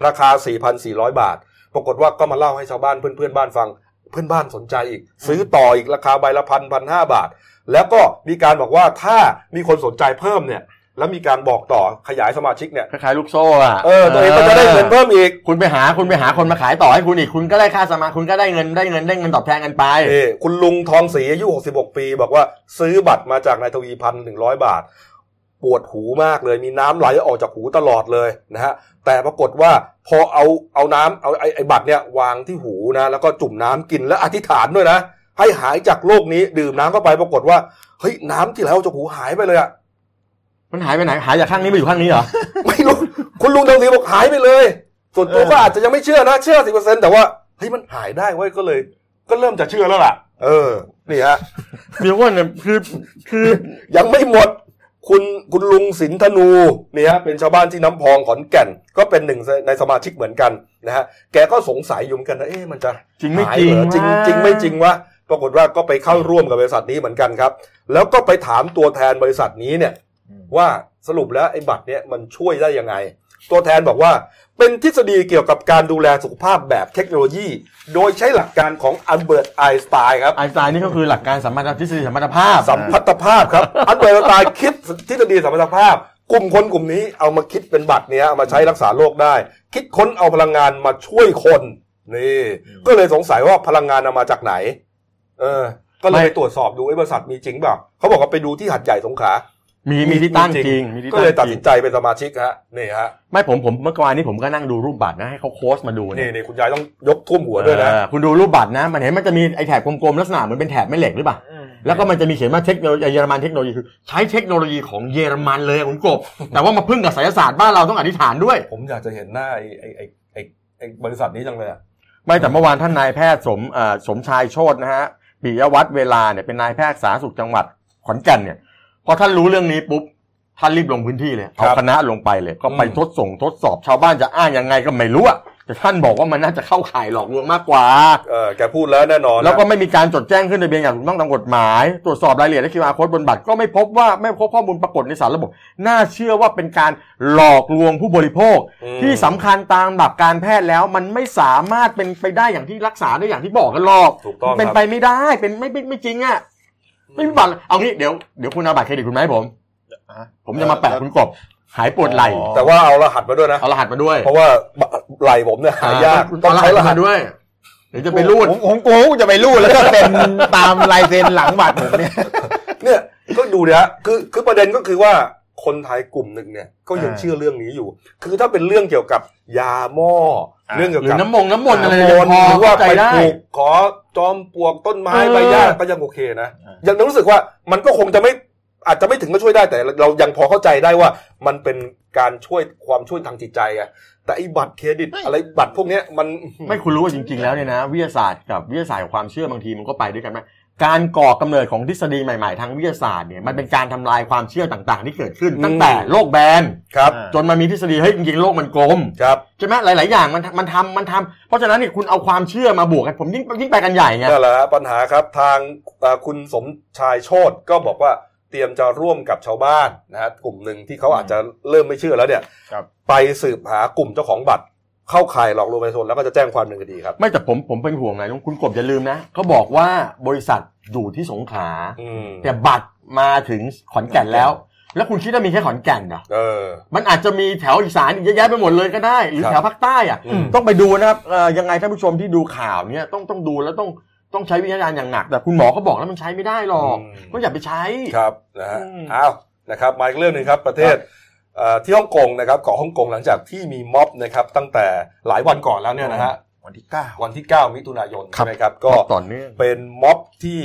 ราคา 4,400 บาท ปรากฏว่าก็มาเล่าให้ชาวบ้านเพื่อนๆบ้านฟัง เพื่อนบ้านสนใจอีก ซื้อต่ออีกราคาใบละพันพันห้าบาท แล้วก็มีการบอกว่าถ้ามีคนสนใจเพิ่มเนี่ย แล้วมีการบอกต่อขยายสมาชิกเนี่ยคล้ายๆลูกโซ่อะเออตัวเองก็จะได้เงินเพิ่มอีก คุณไปหาคุณไปหาคนมาขายต่อให้คุณอีก คุณก็ได้ค่าสมาคุณก็ได้เงินได้เงินได้เงินตอบแทนกันไปเออคุณลุงทองศรีอายุ 66 ปี บอกว่าซื้อบัตรมาจากนายทวีพันหนึ่งร้อยบาท ปวดหูมากเลยมีน้ำไหลออกจากหูตลอดเลยนะฮะแต่ปรากฏว่าพอเอาเอาน้ำเอาไอ้ไอ้บัตรเนี่ยวางที่หูนะแล้วก็จุ่มน้ำกินและอธิษฐานด้วยนะให้หายจากโรคนี้ดื่มน้ำเข้าไปปรากฏว่าเฮ้ยน้ำที่ไหลออกจากหูหายไปเลยอะ มันหายไปไหนหายจากข้างนี้ไปอยู่ข้างนี้เหรอ ไม่รู้คุณลุงทองศรีบอกหายไปเลย ส่วนตัวก็อาจจะยังไม่เชื่อนะ เชื่อสิเปอร์เซ็นแต่ว่าเฮ้ยมันหายได้เว้ยก็เลย ก็เริ่มจะเชื่อแล้วล่ะ เออนี่ฮะเดี๋ยวก่อนเนี่ยคือคือยังไม่หมดคุณคุณลุงสินธนูเนี่ยฮะเป็นชาวบ้านที่น้ำพองขอนแก่น ก็เป็นหนึ่งในสมาชิกเหมือนกันนะฮะแกก็สงสัยอยู่เหมือนกันนะเอ๊ะมันจะจริงไม่หายจริงเหอจริงวะจริงไม่จริงวะปรากฏว่าก็ไปเข้าร่วมกับบริษัทนี้เหมือนกันครับ แล้วก็ไปถามตัวแทนบริษัทนี้เนี่ย ว่าสรุปแล้วไอ้บัตรเนี่ยมันช่วยได้ยังไง ตัวแทนบอกว่าเป็นทฤษฎีเกี่ยวกับการดูแลสุขภาพแบบเทคโนโลยี โดยใช้หลักการของอัลเบิร์ตไอน์สไตน์ครับไอน์สไตน์นี่ก็คือหลักการสัมพันธทฤษฎีสัมพันธภาพ สัมพัทธภาพครับอัลเบิร์ตไอน์สไตน์คิดทฤษฎีสัมพัทธภาพกลุ่มคนกลุ่มนี้เอามาคิดเป็นบัตรเนี้ยเอามาใช้รักษาโรคได้ คิดค้นเอาพลังงานมาช่วยคนนี่ ก็เลยสงสัยว่าพลังงานเอามาจากไหน เออ ก็เลยไม่ไปตรวจสอบดูไอ้บริษัทมีจริงเปล่าเขาบอกว่าไปดูที่หัดใหญ่สงขลา มีมีที่ตั้งจริงมีที่ก็ตั้งเลยตัดจริสิงนใจเป็นสมาชิกฮะนี่ฮะไม่ผมผมเมื่อวานนี้ผมก็นั่งดูรูปบัตรนะให้เขาโค้ชมาดูนี่เนี่ยนี่คุณยายต้องยกท่วมหัวด้วยนะเออคุณดูรูปบัตรนะ มันเห็นมันจะมีไอแถบกลมๆลักษณะเหมือนเป็นแถบแม่เหล็กหรือเปล่าแล้วก็มันจะมีเขียนว่าเทคโนโลยีเยอรมันเทคโนโลยีคือใช้เทคโนโลยีของเยอรมันเลยอะคุณกบ แต่ว่ามาพึ่งกับไสยศาสตร์บ้านเราต้องอธิษฐานด้วย ผมอยากจะเห็นหน้าไอ้ไอ้ไอ้ไอ้ไอ้บริษัทนี้จังเลยอะไม่แต่เมื่อวานท่านนายแพทย์สมเอ่อสมชายโชตนะฮะปิยวัฒน์เวลาเนี่ยเป็นนายแพทย์สาธารณสุขจังหวัดขอนแก่นเนี่ยพ อท่านรู้เรื่องนี้ปุ๊บท่านรีบลงพื้นที่เลยเอาคณะลงไปเลย ก็ไปทดส่งทดสอบชาวบ้านจะอ้างยังไงก็ไม่รู้อะแต่ท่านบอกว่ามันน่าจะเข้าข่ายหลอกลวงมากกว่าเออแกพูดแล้วแน่นอนนะแล้วก็ไม่มีการจดแจ้งขึ้นทะเบียนอย่างถูกต้องตามกฎหมาย ตรวจสอบรายละเอียดและ QR code บนบัตรก็ไม่พบว่าไม่พบข้อมูลปรากฏในสารระบบ น่าเชื่อว่าเป็นการหลอกลวงผู้บริโภคอืมที่สำคัญตามหลักการแพทย์แล้วมันไม่สามารถเป็นไปได้อย่างที่รักษาได้อย่างที่บอกกันหรอกถูกต้องเป็นครับไปไม่ได้เป็นไม่ไม่ไม่จริงอะ ไม่มีบัตรเอางี้เดี๋ยวเดี๋ยวคุณเอาบัตรเครดิตคุณมาให้ผมอะผมจะมาแปะคุณกบหายปวดไหล่อ๋อแต่ว่าเอารหัสมาด้วยนะ เอารหัสมาด้วยเพราะว่าไหล่ผมเนี่ยหายากคุณต้องเอารใช้หัรสหัสมาด้วยเดี๋ยวจะไปรูดผมผมกลัวว่าจะไปรูดแล้วก็เป็นตามลายเซ็นหลังบัตรผมเนี่ยเนี่ยก็ดูเนี่ยฮะคือคือประเด็นก็คือว่าคนไทยกลุ่มหนึ่งเนี่ยก็ยังอ่าเชื่อเรื่องนี้อยู่ คือถ้าเป็นเรื่องเกี่ยวกับยาหม้ออา เรื่องเกี่ยวหรือกับน้ำมงน้ำมนต์อะไรโนพอหรือว่าเข้าใจไปได้ปลูกขอจอมปลวกต้นไม้เออใบหญ้าก็ยังโอเคนะอ่ายัยังรู้สึกว่ามันก็คงจะไม่อาจจะไม่ถึงกับช่วยได้แต่เรายังพอเข้าใจได้ว่ามันเป็นการช่วยความช่วยทางจิตใจอะแต่ไอ้บัตรเครดิตอะไรบัตรพวกเนี้ยมันไม่คุณรู้ว่าจริง ๆ แล้วเนี่ยนะ วิทยาศาสตร์กับวิทยาศาสตร์กับความเชื่อบางทีมันก็ไปด้วยกันไหม การก่อกำเนิดของทฤษฎีใหม่ๆ ทางวิทยาศาสตร์เนี่ยมันเป็นการทำลายความเชื่อต่างๆ ที่เกิดขึ้น ตั้งแต่โลกแบนครับจนมามีทฤษฎีเฮ้ยจริงๆโลกมันกลมครับใช่ไหมหลายๆอย่างมันมันทำมันทำเพราะฉะนั้นเนี่ยคุณเอาความเชื่อมาบวกกันผมยิ่งยิ่งไปกันใหญ่ไงนั่นแหละฮะปัญหาครับทางเอ่อคุณสมชายโชตก็บอกว่าเตรียมจะร่วมกับชาวบ้านนะฮะกลุ่มหนึ่งที่เขาอาจจะเริ่มไม่เชื่อแล้วเนี่ยครับไปสืบหากลุ่มเจ้าของบัตร เข้าข่ายหลอกลวงประชาชนแล้วก็จะแจ้งความดำเนินคดีครับ ไม่แต่ผมผมเป็นห่วงไงคุณกบอย่าลืมนะเขาบอกว่าบริษัทอยู่ที่สงขลาอืม แต่บัตรมาถึงขอนแก่นแล้ว แล้วคุณคิดว่ามีแค่ขอนแก่นเหรอ เออ มันอาจจะมีแถวอีสานอีกเยอะแยะไปหมดเลยก็ได้ หรือครับแถวภาคใต้อะอืม ต้องไปดูนะครับเอ่อยังไงท่านผู้ชมที่ดูข่าวเนี้ยต้องต้องดูแล้วต้องต้องใช้วิจารณญาณอย่างหนัก แต่คุณหมอเขาบอกแล้วมันใช้ไม่ได้หรอกอืม ก็อย่าไปใช้ ครับนะฮะอืมอ้าวนะครับมาอีกเรื่องหนึ่งครับประเทศเอ่อ ที่ฮ่องกงนะครับเกาะฮ่องกงหลังจากที่มีม็อบนะครับตั้งแต่หลายวันก่อนแล้วเนี่ยนะฮะวันที่เก้าวันที่ 9 มิถุนายนครัใช่บไหมครับก็ต่อเนื่องเป็นม็อบที่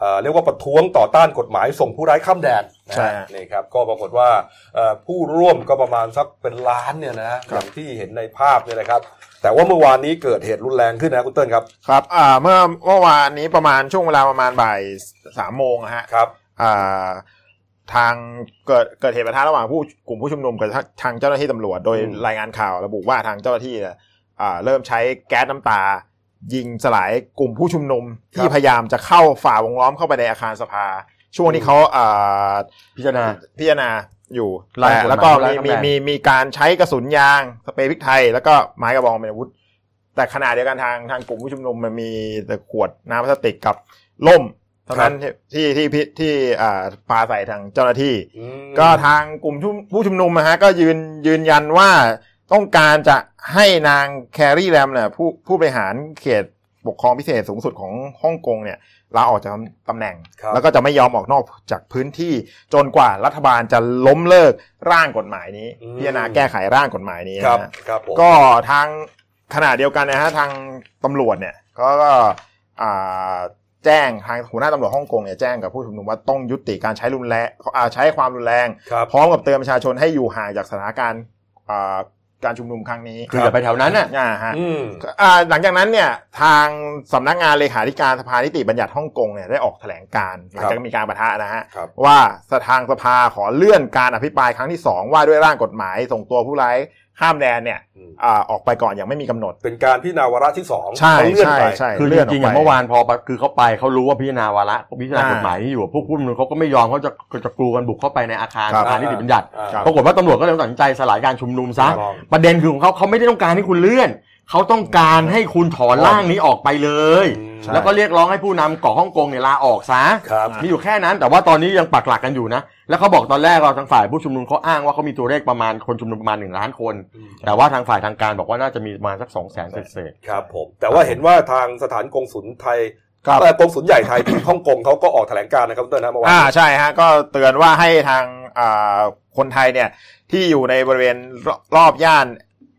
เอ่อเรียกว่าประท้วงต่อต้านกฎหมายส่งผู้ร้ายข้ามแดนนะใช่ฮะนี่ครับก็ปรากฏว่าเอ่อผู้ร่วมก็ประมาณสักเป็นล้านเนี่ยนะอย่างที่เห็นในภาพเนี่ยนะครับ แต่ว่าเมื่อวานนี้เกิดเหตุรุนแรงขึ้นนะคุณเติ้ลครับครับอ่าเมื่อเมื่อวานนี้ประมาณช่วงเวลาประมาณบ่ายสามโมงนะฮะครับอ่า ทางเกิดเกิดเหตุปะทะระหว่างผู้กลุ่มผู้ชุมนุมกับทางเจ้าหน้าที่ตำรวจโดยอืมรายงานข่าวระบุว่าทางเจ้าหน้าที่เนี่ยอ่าเริ่มใช้แก๊สน้ำตา ยิงสลายกลุ่มผู้ชุมนุมที่พยายามจะเข้าฝ่าวงล้อมเข้าไปในอาคารสภา ช่วงที่เขาอ่าพิจารณาพิจารณาอยู่ไล่กฎหมายแต่แล้วก็ไล่มีกฎหมีมายมีมีการใช้กระสุนยางสเปรย์พริกไทย แล้วก็ไม้กระบองเป็นอาวุธ แต่ขณะเดียวกันทางทางกลุ่มผู้ชุมนุมมันมีแต่ขวดน้ำพลาสติกกับล่ม เท่านั้นที่ที่ที่ที่อ่าปาใส่ทางเจ้าหน้าที่อืมก็ทางกลุ่มผู้ชุมนุมนะฮะก็ยืนยืนยันว่าต้องการจะให้นางแคร์รี่แรมเนี่ยผู้ผู้บริหารเขตปกครองพิเศษสูงสุดของฮ่องกงเนี่ยลาออกจากตำแหน่งครับแล้วก็จะไม่ยอมออกนอกจากพื้นที่จนกว่ารัฐบาลจะล้มเลิกร่างกฎหมายนี้อืมพิจารณาแก้ไขร่างกฎหมายนี้ครับนะฮะครับผมก็ทางขณะเดียวกันนะฮะทางตำรวจเนี่ยเขาก็อ่า แจ้งทางหัวหน้าตำรวจฮ่องกงเนี่ยแจ้งกับผู้ชุมนุมว่าต้องยุติการใช้รุนแรงอ่าใช้ความรุนแรงครับพร้อมกับเตือนประชาชนให้อยู่ห่างจากสถานการณ์อ่าการชุมนุมครั้งนี้คืออย่าไปแถวนั้นน่ะอ่าฮะอืมอ่าหลังจากนั้นเนี่ยทางสำนักงานเลขาธิการสภานิติบัญญัติฮ่องกงเนี่ยได้ออกแถลงการณ์หลังจากมีการประทะนะฮะครับว่าสทางสภาขอเลื่อนการอภิปรายครั้งที่สองว่าด้วยร่างกฎหมายส่งตัวผู้ร้าย ข้ามแดนเนี่ยอืมอ่าออกไปก่อนอย่างไม่มีกำหนด เป็นการพิจารณาวาระที่สองใช่ต้องเลื่อนใช่ไปใช่คือจเลื่อนริงๆอะกไปเมื่อวานพอคือเขาไปเขารู้ว่าพิจารณาวาระพิจารณาอ่ากฎหมายที่อยู่พวกผู้ชุมนุมเขาก็ไม่ยอมเขาจะจะกลูกันบุกเข้าไปในอาคารครับสภานิติบัญญัติอ่าครับปรากฏว่าตำรวจก็เลยตัดสินใจสลายการชุมนุมซะครับประเด็นคือของเขาเขาไม่ได้ต้องการให้คุณเลื่อน เขาต้องการให้คุณถอนร่างนี้ออกไปเลยอืมแล้วก็เรียกร้องให้ผู้นำเกาะฮ่องกงเนี่ยลาออกซะ ครับ มีอยู่แค่นั้น แต่ว่าตอนนี้ยังปักหลักกันอยู่นะ แล้วเขาบอกตอนแรกเราทางฝ่ายผู้ชุมนุมเขาอ้างว่าเขามีตัวเลขประมาณคนชุมนุมประมาณหนึ่งล้านคน แต่ว่าทางฝ่ายทางการบอกว่าน่าจะมีประมาณสักสองแสนเศษ ครับผม แต่ว่าเห็นว่าทางสถานกงสุลไทยครับ เอ่อกงสุลใหญ่ไทยที่ฮ่องกงเขาก็ออกแถลงการณ์นะครับคุณเต้นนะเมื่อวาน อ่าใช่ฮะก็เตือนว่าให้ทางอ่าคนไทยเนี่ยที่อยู่ในบริเวณรรอบย่าน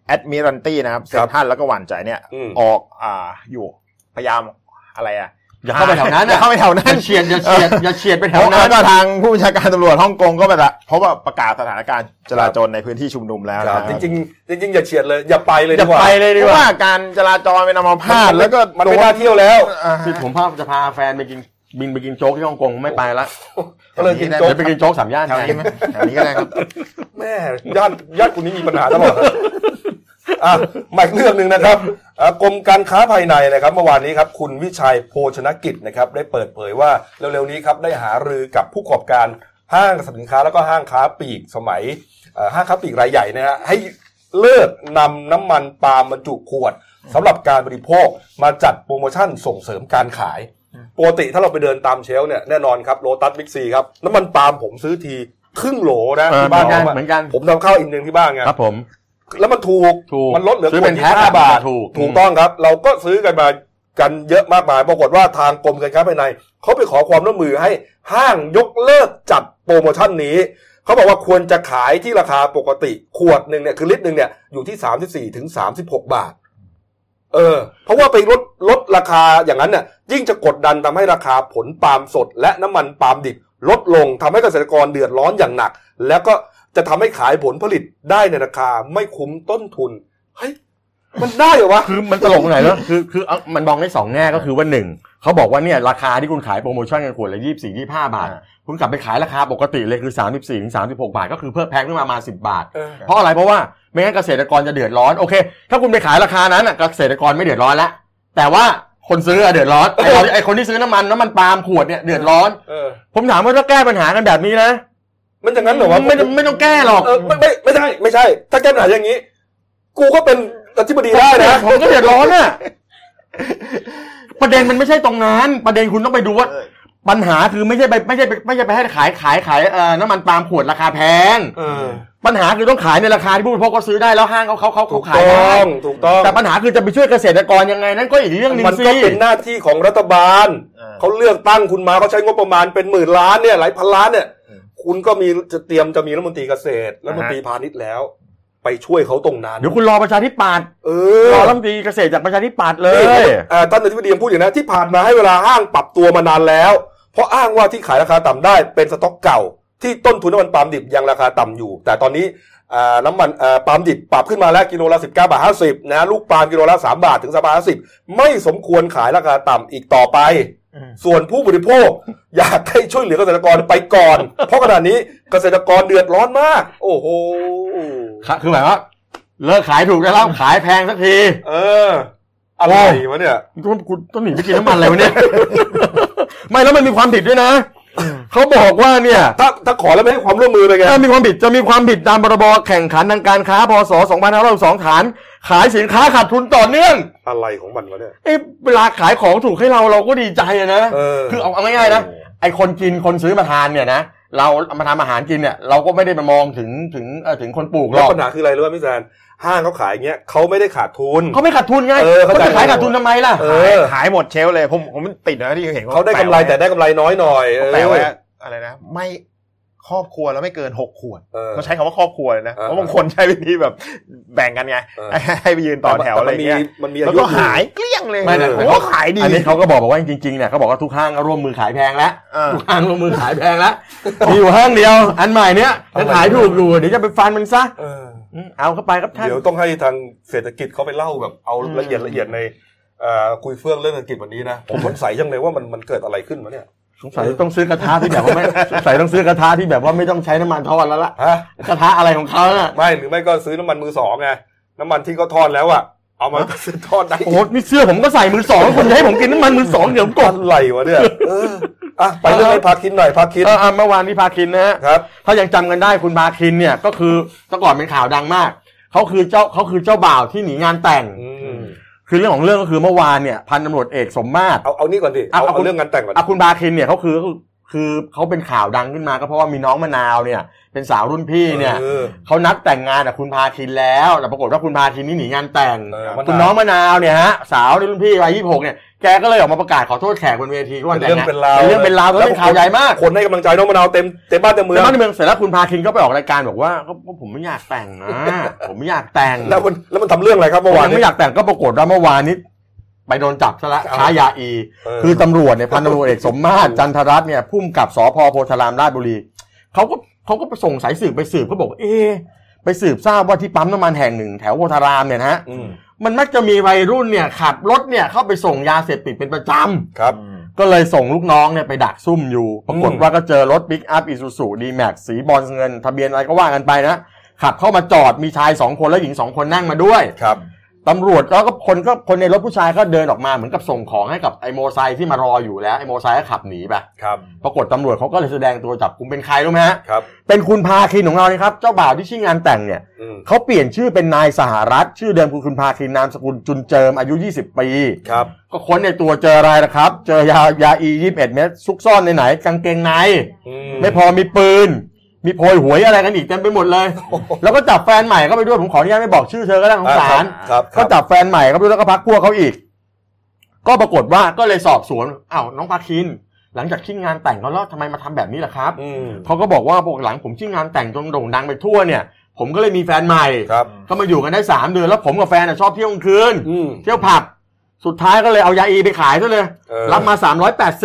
แอดมิรันตี้นะครับเซ็นทรัลแล้วก็หวานใจเนี่ยอืมออกอ่าอยู่พยายามอะไรอะๆอย่าเข้าไปแถวนั้นอย่านะเข้าไปแถวอนั้นย่าเฉียดอย่าเฉียดอย่าเฉียดไปแถเพวราะนั้แล้นวก็ทางผู้บัญชาการตำรวจฮ่องกงก็แบบเพราะว่าประกาศสถานการณ์จราจรในพื้นที่ชุมนุมแล้วคนะรับจริงๆจริงๆอย่าเฉียดเลยอย่าไปเลยอย่าดีกว่าไปเลยเพดีกราะว่าว่าการจราจรเป็นอัมพาตแล้วก็มันไม่น่าเที่ยวแล้วอ่าคือผมพาจะพาแฟนไปกินบินไปกินโจ๊กที่ฮ่องกงไม่ไปละก็เลยกินเดี๋โจ๊กยวไปกินโจ๊กสามย่านแถวแทนนี้ไหมแถวนี้ก็ได้ครับแม่ญาติญาติคุณนี้มีปัญหาตลอด อะมาอีกเรื่องหนึ่งนะครับอะกรมการค้าภายในนะครับ เมื่อวานนี้ครับคุณวิชัยโภชนกิจนะครับได้เปิดเผยว่าเร็วๆนี้ครับได้หารือกับผู้ประกอบการห้างสินค้าแล้วก็ห้างค้าปลีกสมัยเอ่อห้างค้าปลีกรายใหญ่นะฮะให้เลิกนำน้ำมันปาล์มบรรจุขวดสำหรับการบริโภคมาจัดโปรโมชั่นส่งเสริมการขายปกติถ้าเราไปเดินตาม shelf เนี่ยแน่นอนครับโลตัสบิ๊กซีครับน้ำมันปาล์มผมซื้อทีครึ่งโหลนะเออที่บ้านเหมือนกันผมอะเหมือนกันผมทำข้าวอินเดียที่บ้านไงครับผม แล้วมันถูกถูกมันลดเหลือซื้อเป็นขวดแพ็ค25บาทถูก ถูกต้องครับ เราก็ซื้อกันมากันเยอะมากมายปรากฏว่าทางกรมการค้าภายในเขาไปขอความร่วมมือให้ห้างยกเลิกจัดโปรโมชั่นนี้ เขาบอกว่าควรจะขายที่ราคาปกติ ขวดหนึ่งเนี่ยคือลิตรหนึ่งเนี่ยอยู่ที่34ถึง36บาท เออ เพราะว่าไปลดลดราคาอย่างนั้นเนี่ยยิ่งจะกดดันทำให้ราคาผลปาล์มสด และน้ำมันปาล์มดิบลดลงทำให้เกษตรกรเดือดร้อนอย่างหนัก แล้วก็ จะทำให้ขายผลผลิตได้ในราคาไม่คุ้มต้นทุนเฮ้ยมันได้เหรอวะคือมันตลกตรงไหนเนอะคือคือเอามันมองได้สองแง่ก็คือว่าหนึ่งเขาบอกว่าเนี่ยราคาที่คุณขายโปรโมชั่นกันขวดละยี่สิบสี่ยี่ห้าบาทอ่าคุณกลับไปขายราคาปกติเลยคือสามสิบสี่ถึงสามสิบหกบาท ก็คือเพิ่มแพงขึ้นมาประมาณสิบบาทเออเพราะอะไรเพราะว่าไม่งั้นเกษตรกรจะเดือดร้อนโอเค ถ้าคุณไปขายราคานั้นอะเกษตรกรไม่เดือดร้อนแล้วแต่ว่าคนซื้ออะเดือดร้อนไอ้เราไอ้คนที่ซื้อน้ำมันน้ำมันปาล์มขวดเนี่ยเดือดร้อนเออผมถามว่าถ้าแก้ปัญหากันแบบนี้นะ มันอย่างนั้นเหรอวะไม่ต้องไม่ต้องแก้หรอกเออไม่ไม่ไม่ใช่ไม่ใช่ ถ้าแก้ปัญหาอย่างนี้ กูก็เป็นอธิบดีได้นะผมก็เดือดร้อนอะประเด็นมันไม่ใช่ตรงนั้น ประเด็นคุณต้องไปดูว่าปัญหาคือไม่ใช่ไปไม่ใช่ไปไม่ใช่ไปให้ขายขายขายเอ่อน้ำมันปาล์มขวดราคาแพงเออปัญหาคือต้องขายในราคาที่ผู้บริโภคเขาซื้อได้แล้วห้างเขาเขาเขาถูเขากขายต้ได้องถูกต้องแต่ปัญหาคือจะไปช่วยเกษตรกรยังไงนั่นก็อีกเรื่องหนึงมันสิก็เป็นหน้าที่ของรัฐบาลเออเขาเลือกตั้งคุณมาเขาใช้งบประมาณเป็นหมื่นล้านเนี่ยหลายพันล้านเนี่ยอืม คุณก็มีจะเตรียมจะมีรัฐมนตรีเกษตรรัฐมนตรีพาณิชย์แล้ว ไปช่วยเขาตรงนั้นเดี๋ยวคุณรอประชาธิปัตย์เอรออรัฐมนตรีเกษตรจากประชาธิปัตย์เนี่ยเอ่อท่านอธิบดีพูดอย่างนั้นที่ผ่านมาให้เวลาห้างปรับตัวมานานแล้ว เพราะอ้างว่าที่ขายราคาต่ำได้เป็นสต็อกเก่า ที่ต้นทุนน้ำมันปาล์มดิบยังราคาต่ำอยู่ แต่ตอนนี้อ่าน้ำมันอ่าปาล์มดิบปรับขึ้นมาแล้วกิโลละ19บาท50นะลูกปาล์มกิโลละ3บาทถึง3บาท50ไม่สมควรขายราคาต่ำอีกต่อไปอืมส่วนผู้บริโภคอยากให้ช่วยเหลือเกษตรกรไปก่อน เพราะขณะนี้เกษตรกรเดือดร้อนมาก โอ้โหค่ะคือหมายว่าเลิกขายถูกได้แล้วขายแพงสักที เอออะไรวะเนี่ยคุณคุณต้องหนีไปกินน้ำมันอะไรวะเนี่ย ไม่แล้วมันมีความผิดด้วยนะเขาบอกว่าเนี่ย ถ้าถ้าขอแล้วไม่ให้ความร่วมมือเลยไงถ้ามีความผิดจะมีความผิดตามพรบแข่งขันทางการค้าพศ2562ฐาน ขายสินค้าขาดทุนต่อเนื่อง อะไรของมันวะเนี่ยเอ้เวลาขายของถูกให้เราเราก็ดีใจอะนะเออ คือเอาเอาง่ายๆนะไอคนกินคนซื้อมาทานเนี่ยนะเราเอามาทำอาหารกินเนี่ยเราก็ไม่ได้มามองถึงถึงเอ่อถึงคนปลูกหรแล้วอกปัญหาคืออะไรรู้ไหมพี่แซนห้างเขาขายอย่างเงี้ยเขาไม่ได้ขาดทุน เขาไม่ขาดทุนไงเออเข้าเขาใจ จะขายขาดทุนทำไมล่ะ เอขายอขายหมดเชลฟ์เลยผมผมติดนะที่เห็นเขาได้กำไรแต่ได้กำไรน้อยหน่อยเออ แปลว่าอะไรนะ ไม่ ครอบครัวแล้วไม่เกินหกขวดเออเขาใช้คำว่าครอบครัวเลยนะเออเพราะบางคนใช้วิธีแบบแบ่งกันไงเออให้ให้ไปยืนต่อแถวอะไรมันมีเงี้ยมันมีแล้อาวยุก็หายเกลี้ยงเลยไม่นะโอ้โหขายดีอันนี้เขาก็บอกว่าจริงๆเนี่ยเขาบอกว่าทุกห้างก็ร่วมมือขายแพงแล้วเออทุกห้างร่วมมือขายแพงแล้วมีอยู่ห้างเดียว อันใหม่เนี้ยยังขายถูกอยู่เดี๋ยวจะไปฟันมันซะเอออืมเอาเข้าไปครับท่านเดี๋ยวต้องให้ทางเศรษฐกิจเขาไปเล่าแบบเอาอืมละเอียดละเอียดในเอ่อคุยเฟื่องเรื่องเศรษฐกิจวันนี้นะผมสงสัยจังเลยว่ามันมันเกิดอะไรขึ้นวะเนี่ย สงสัยต้องซื้อกระทะที่แบบว่าไม่สงสัยต้องซื้อกระทะที่แบบว่าไม่ต้องใช้น้ำมันทอดแล้วล่ะฮะกระทะอะไรของเขาน่ะไม่หรือไม่ก็ซื้อน้ำมันมือสองไงน้ำมันที่เขาทอดแล้วอะเอามาซื้อทอดได้โอ้โหนี่เสื้อผมก็ใส่มือสองคุณจะให้ผมกินน้ำมันมือสองเดี๋ยวก่อนอะไรวะเนี่ยเอออะไปเรื่องให้พาคินหน่อยพาคินเออเอาเมื่อวานที่พาคินนะฮะครับถ้ายังจำกันได้คุณพาคินเนี่ยก็คือแต่ก่อนเป็นข่าวดังมากเขาคือเจ้าเขาคือเจ้าบ่าวที่หนีงานแต่งอืม คือเรื่องของเรื่องก็คือเมื่อวานเนี่ยพันตำรวจเอกสมมาตรเอาเอานี่ก่อนดิเอาเอาเอาเรื่องงานแต่งก่อนอะคุณบาคินเนี่ยเขาคือ คือคือเขาเป็นข่าวดังขึ้นมาก็เพราะว่ามีน้องมะนาวเนี่ย เป็นสาวรุ่นพี่เนี่ยออ เขานัดแต่งงานกับคุณพาคินแล้ว แต่ปรากฏว่าคุณพาคินนี่หนีงานแต่ง เออมะนาว คุณน้องมะนาวเนี่ยฮะสาวในรุ่นพี่วัยยี่สิบหกเนี่ยแกก็เลยออกมาประกาศขอโทษแขกบนเวทีว่าเป็นแต่งเรื่องงานเป็นราวเป็นเรื่องเป็นราวแล้วเป็นข่าวใหญ่มากคนให้กำลังใจน้องมะนาวเต็มเต็มบ้านเต็มเมืองแต่บ้านในเมืองเสร็จแล้วคุณพาคินก็ไปออกรายการบอกว่าก็ก็ผมไม่อยากแต่งนะ ผมไม่อยากแต่ง แล้วมันแล้วมันทำเรื่องอะไรครับผเมื่อมวานยังนี้ไม่อยากแต่งก็ปรากฏว่าเมื่อวานนี้ ไปโดนจับซะละเอาค้ายาอีเออคือตำรวจเนี่ยพันตำรวจเอกสมมาตรจันทรัตน์เนี่ยพุ่มกับสพโพธารามราชบุรีเขาก็เขาก็ไปส่งสายสืบไปสืบเขาบอกว่าเอะไปสืบทราบว่าที่ปั๊มน้ำมันแห่งหนึ่งแถวโพธารามเนี่ยนะฮะอืมมันมักจะมีวัยรุ่นเนี่ยขับรถเนี่ยเข้าไปส่งยาเสพติดเป็นประจำครับ ก็เลยส่งลูกน้องเนี่ยไปดักซุ่มอยู่ ปรากฏอืมว่าก็เจอรถปิกอัพอีซูซูดีแม็กสีบอลเงิน ทะเบียนอะไรก็ว่ากันไปนะขับเข้ามาจอดมีชายสองคนและหญิงสองคนนั่งมาด้วยครับ ตำรวจแล้วก็คนก็คนในรถผู้ชายก็เดินออกมาเหมือนกับส่งของให้กับไอ้โมอไซค์ที่มารออยู่แล้วไอ้โมอไซค์ก็ขับหนีไปครับปรากฏตำรวจเขาก็เลยแสดงตัวจับกุมเป็นใครรู้ไหมฮะครับเป็นคุณพาคินของเรานี่ครับเจ้าบ่าวที่ชื่องานแต่งเนี่ยอืมเขาเปลี่ยนชื่อเป็นนายสหรัฐ ชื่อเดิมคือคุณพาคินนามสกุลจุนเจิมอายุ 20 ปี ครับก็ค้นในตัวเจออะไรนะครับ เจอยายาอี21เม็ดซุกซ่อนในไหนกางเกงใน อืไม่พอมีปืน มีโพยหวยอะไรกันอีกเต็มไปหมดเลย แล้วก็จับแฟนใหม่เข้าไปด้วยผมขออนุญาตไม่บอกชื่อเธอก็ได้สงสารครับคก็รับจับแฟนใหม่เข้าไปด้วยแล้วก็พักพวกเขาอีก ก็ปรากฏว่าก็เลยสอบสวนอ้าวน้องพาคิน หลังจากที่งานแต่งเขาแล้วทำไมมาทำแบบนี้ล่ะครับอืมเขาก็บอกว่าปกหลังผมที่งานแต่งจนโด่งดังไปทั่วเนี่ยผมก็เลยมีแฟนใหม่ครับก็มาอยู่กันได้สามเดือนแล้วผมกับแฟนอะชอบเที่ยวกลางคืนอืมเที่ยวผับ สุดท้ายก็เลยเอายาอีไปขายซะเลยเออรับมา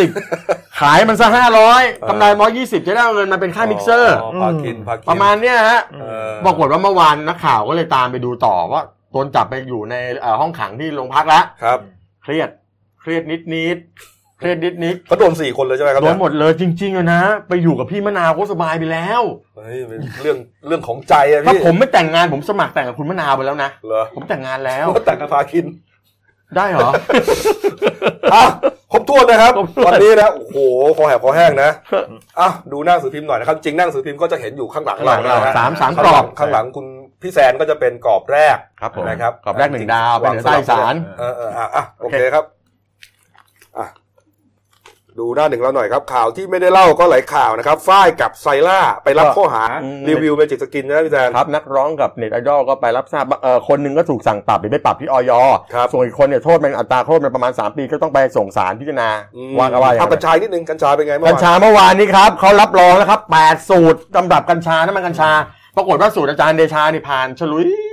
380 ขายมันซะ500กำไรร้อยยี่สิบจะได้เอาเงินมาเป็นค่ามิกเซอร์พากินพากินประมาณเนี้ยฮะเออปรากฏว่าเมื่อวานนักข่าวก็เลยตามไปดูต่อว่าโดนจับไปอยู่ในเอ่อห้องขังที่โรงพักแล้วครับ เครียดเครียดนิดนิดๆเครียดนิดนิดเขาโดนสี่คนเลยใช่ไหมครับโดนหมดเลยจริงๆอะนะ ไปอยู่กับพี่มะนาวก็สบายไปแล้วเฮ้ยเป็นเรื่องเรื่องของใจอะถ้าพี่ผมไม่แต่งงานผมสมัครแต่งกับคุณมะนาวไปแล้วนะเหรอผมแต่งงานแล้วก็แต่งกับพาคิน ได้เหรออะครบถ้วนนะครับครบถ้วนวันนี้นะโอ้โหคอแหบคอแห้งนะอะดูหน้าหนังสือพิมพ์หน่อยนะครับ จริงหน้าหนังสือพิมพ์ก็จะเห็นอยู่ข้างหลังเรานะฮะสามสามข้างกรหอลับงข้างหลังคุณพี่แซนก็จะเป็นกรอบแรกครับผมนะครับกรอบแรกหนึ่งดาวเป็นเหนือใต้อีสารเออเอออะอะโอเคครับอะ ดูหน้าหนึ่งเราหน่อยครับ ข่าวที่ไม่ได้เล่าก็หลายข่าวนะครับฝ้ายกับไซล่าไปรับข้อหาอืมรีวิว Magic Skin นะพี่แซนครับนักร้องกับเน็ตไอดอลก็ไปรับทราบว่าเออคนหนึ่งก็ถูกสั่งปรับหรือไปปรับที่ออยครับส่วนอีกคนเนี่ยโทษมันอัตราโทษมันประมาณ 3 ปีก็ต้องไปส่งสารพิจารณาอืมว่ากันว่าอย่างเอากัญนั้นชานิดนึงกัญชาเป็นไงเมื่อกัญวานชาเมื่อวานนี้ครับเขารับรองแล้วครับ8สูตรสำหรับกัญชาน้ำมันกัญชาปรากฏว่าสูตรอาจารย์เดชานี่ผ่านฉลุยอืม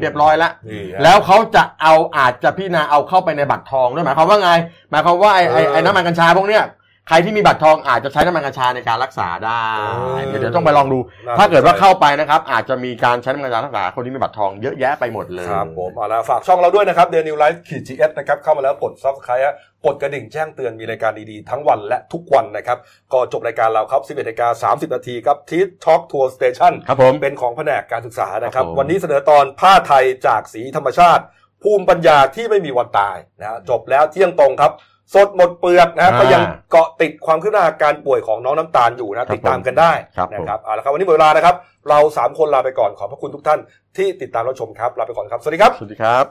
เรียบร้อยแล้วนี่ฮะ แล้วเขาจะเอาอาจจะพิจารณาเอาเข้าไปในบัตรทองด้วยหมายความว่าไง หมายความว่าไอ้ไอ้เออไอ้น้ำมันกัญชาพวกเนี้ย ใครที่มีบัตรทองอาจจะใช้น้ำมันกัญชาในการรักษาได้อืมเดี๋ยวเดี๋ยวต้องไปลองดูน่าถ้าเกิดว่าสนใจเข้าไปนะครับ อาจจะมีการใช้น้ำมันกัญชารักษาคนที่มีบัตรทองเยอะแยะไปหมดเลยครับผมเอาละฝากช่องเราด้วยนะครับเดลินิวส์ไลฟ์ขีดจีเอสนะครับเข้ามาแล้วกด subscribe กดกระดิ่งแจ้งเตือนมีรายการดีๆ ทั้งวันและทุกวันนะครับ ก็จบรายการเราครับ 11นาฬิกา30 นาทีครับทีท็อกทัวร์สเตชันครับผมเป็นของแผนกการศึกษานะครับครับผมวันนี้เสนอตอนผ้าไทยจากสีธรรมชาติ ภูมิปัญญาที่ไม่มีวันตายนะฮะจบแล้วเที่ยงตรงครับ สดหมดเปลือกนะฮะก็ยังเกาะติดความคืบหน้าอาการป่วยของน้องน้ำตาลอยู่นะติดตามกันได้ครับผมนะครับเอาละครับ วันนี้หมดเวลานะครับ เราสามคนลาไปก่อนขอบพระคุณทุกท่านที่ติดตามรับชมครับลาไปก่อนครับ สวัสดีครับ สวัสดีครับ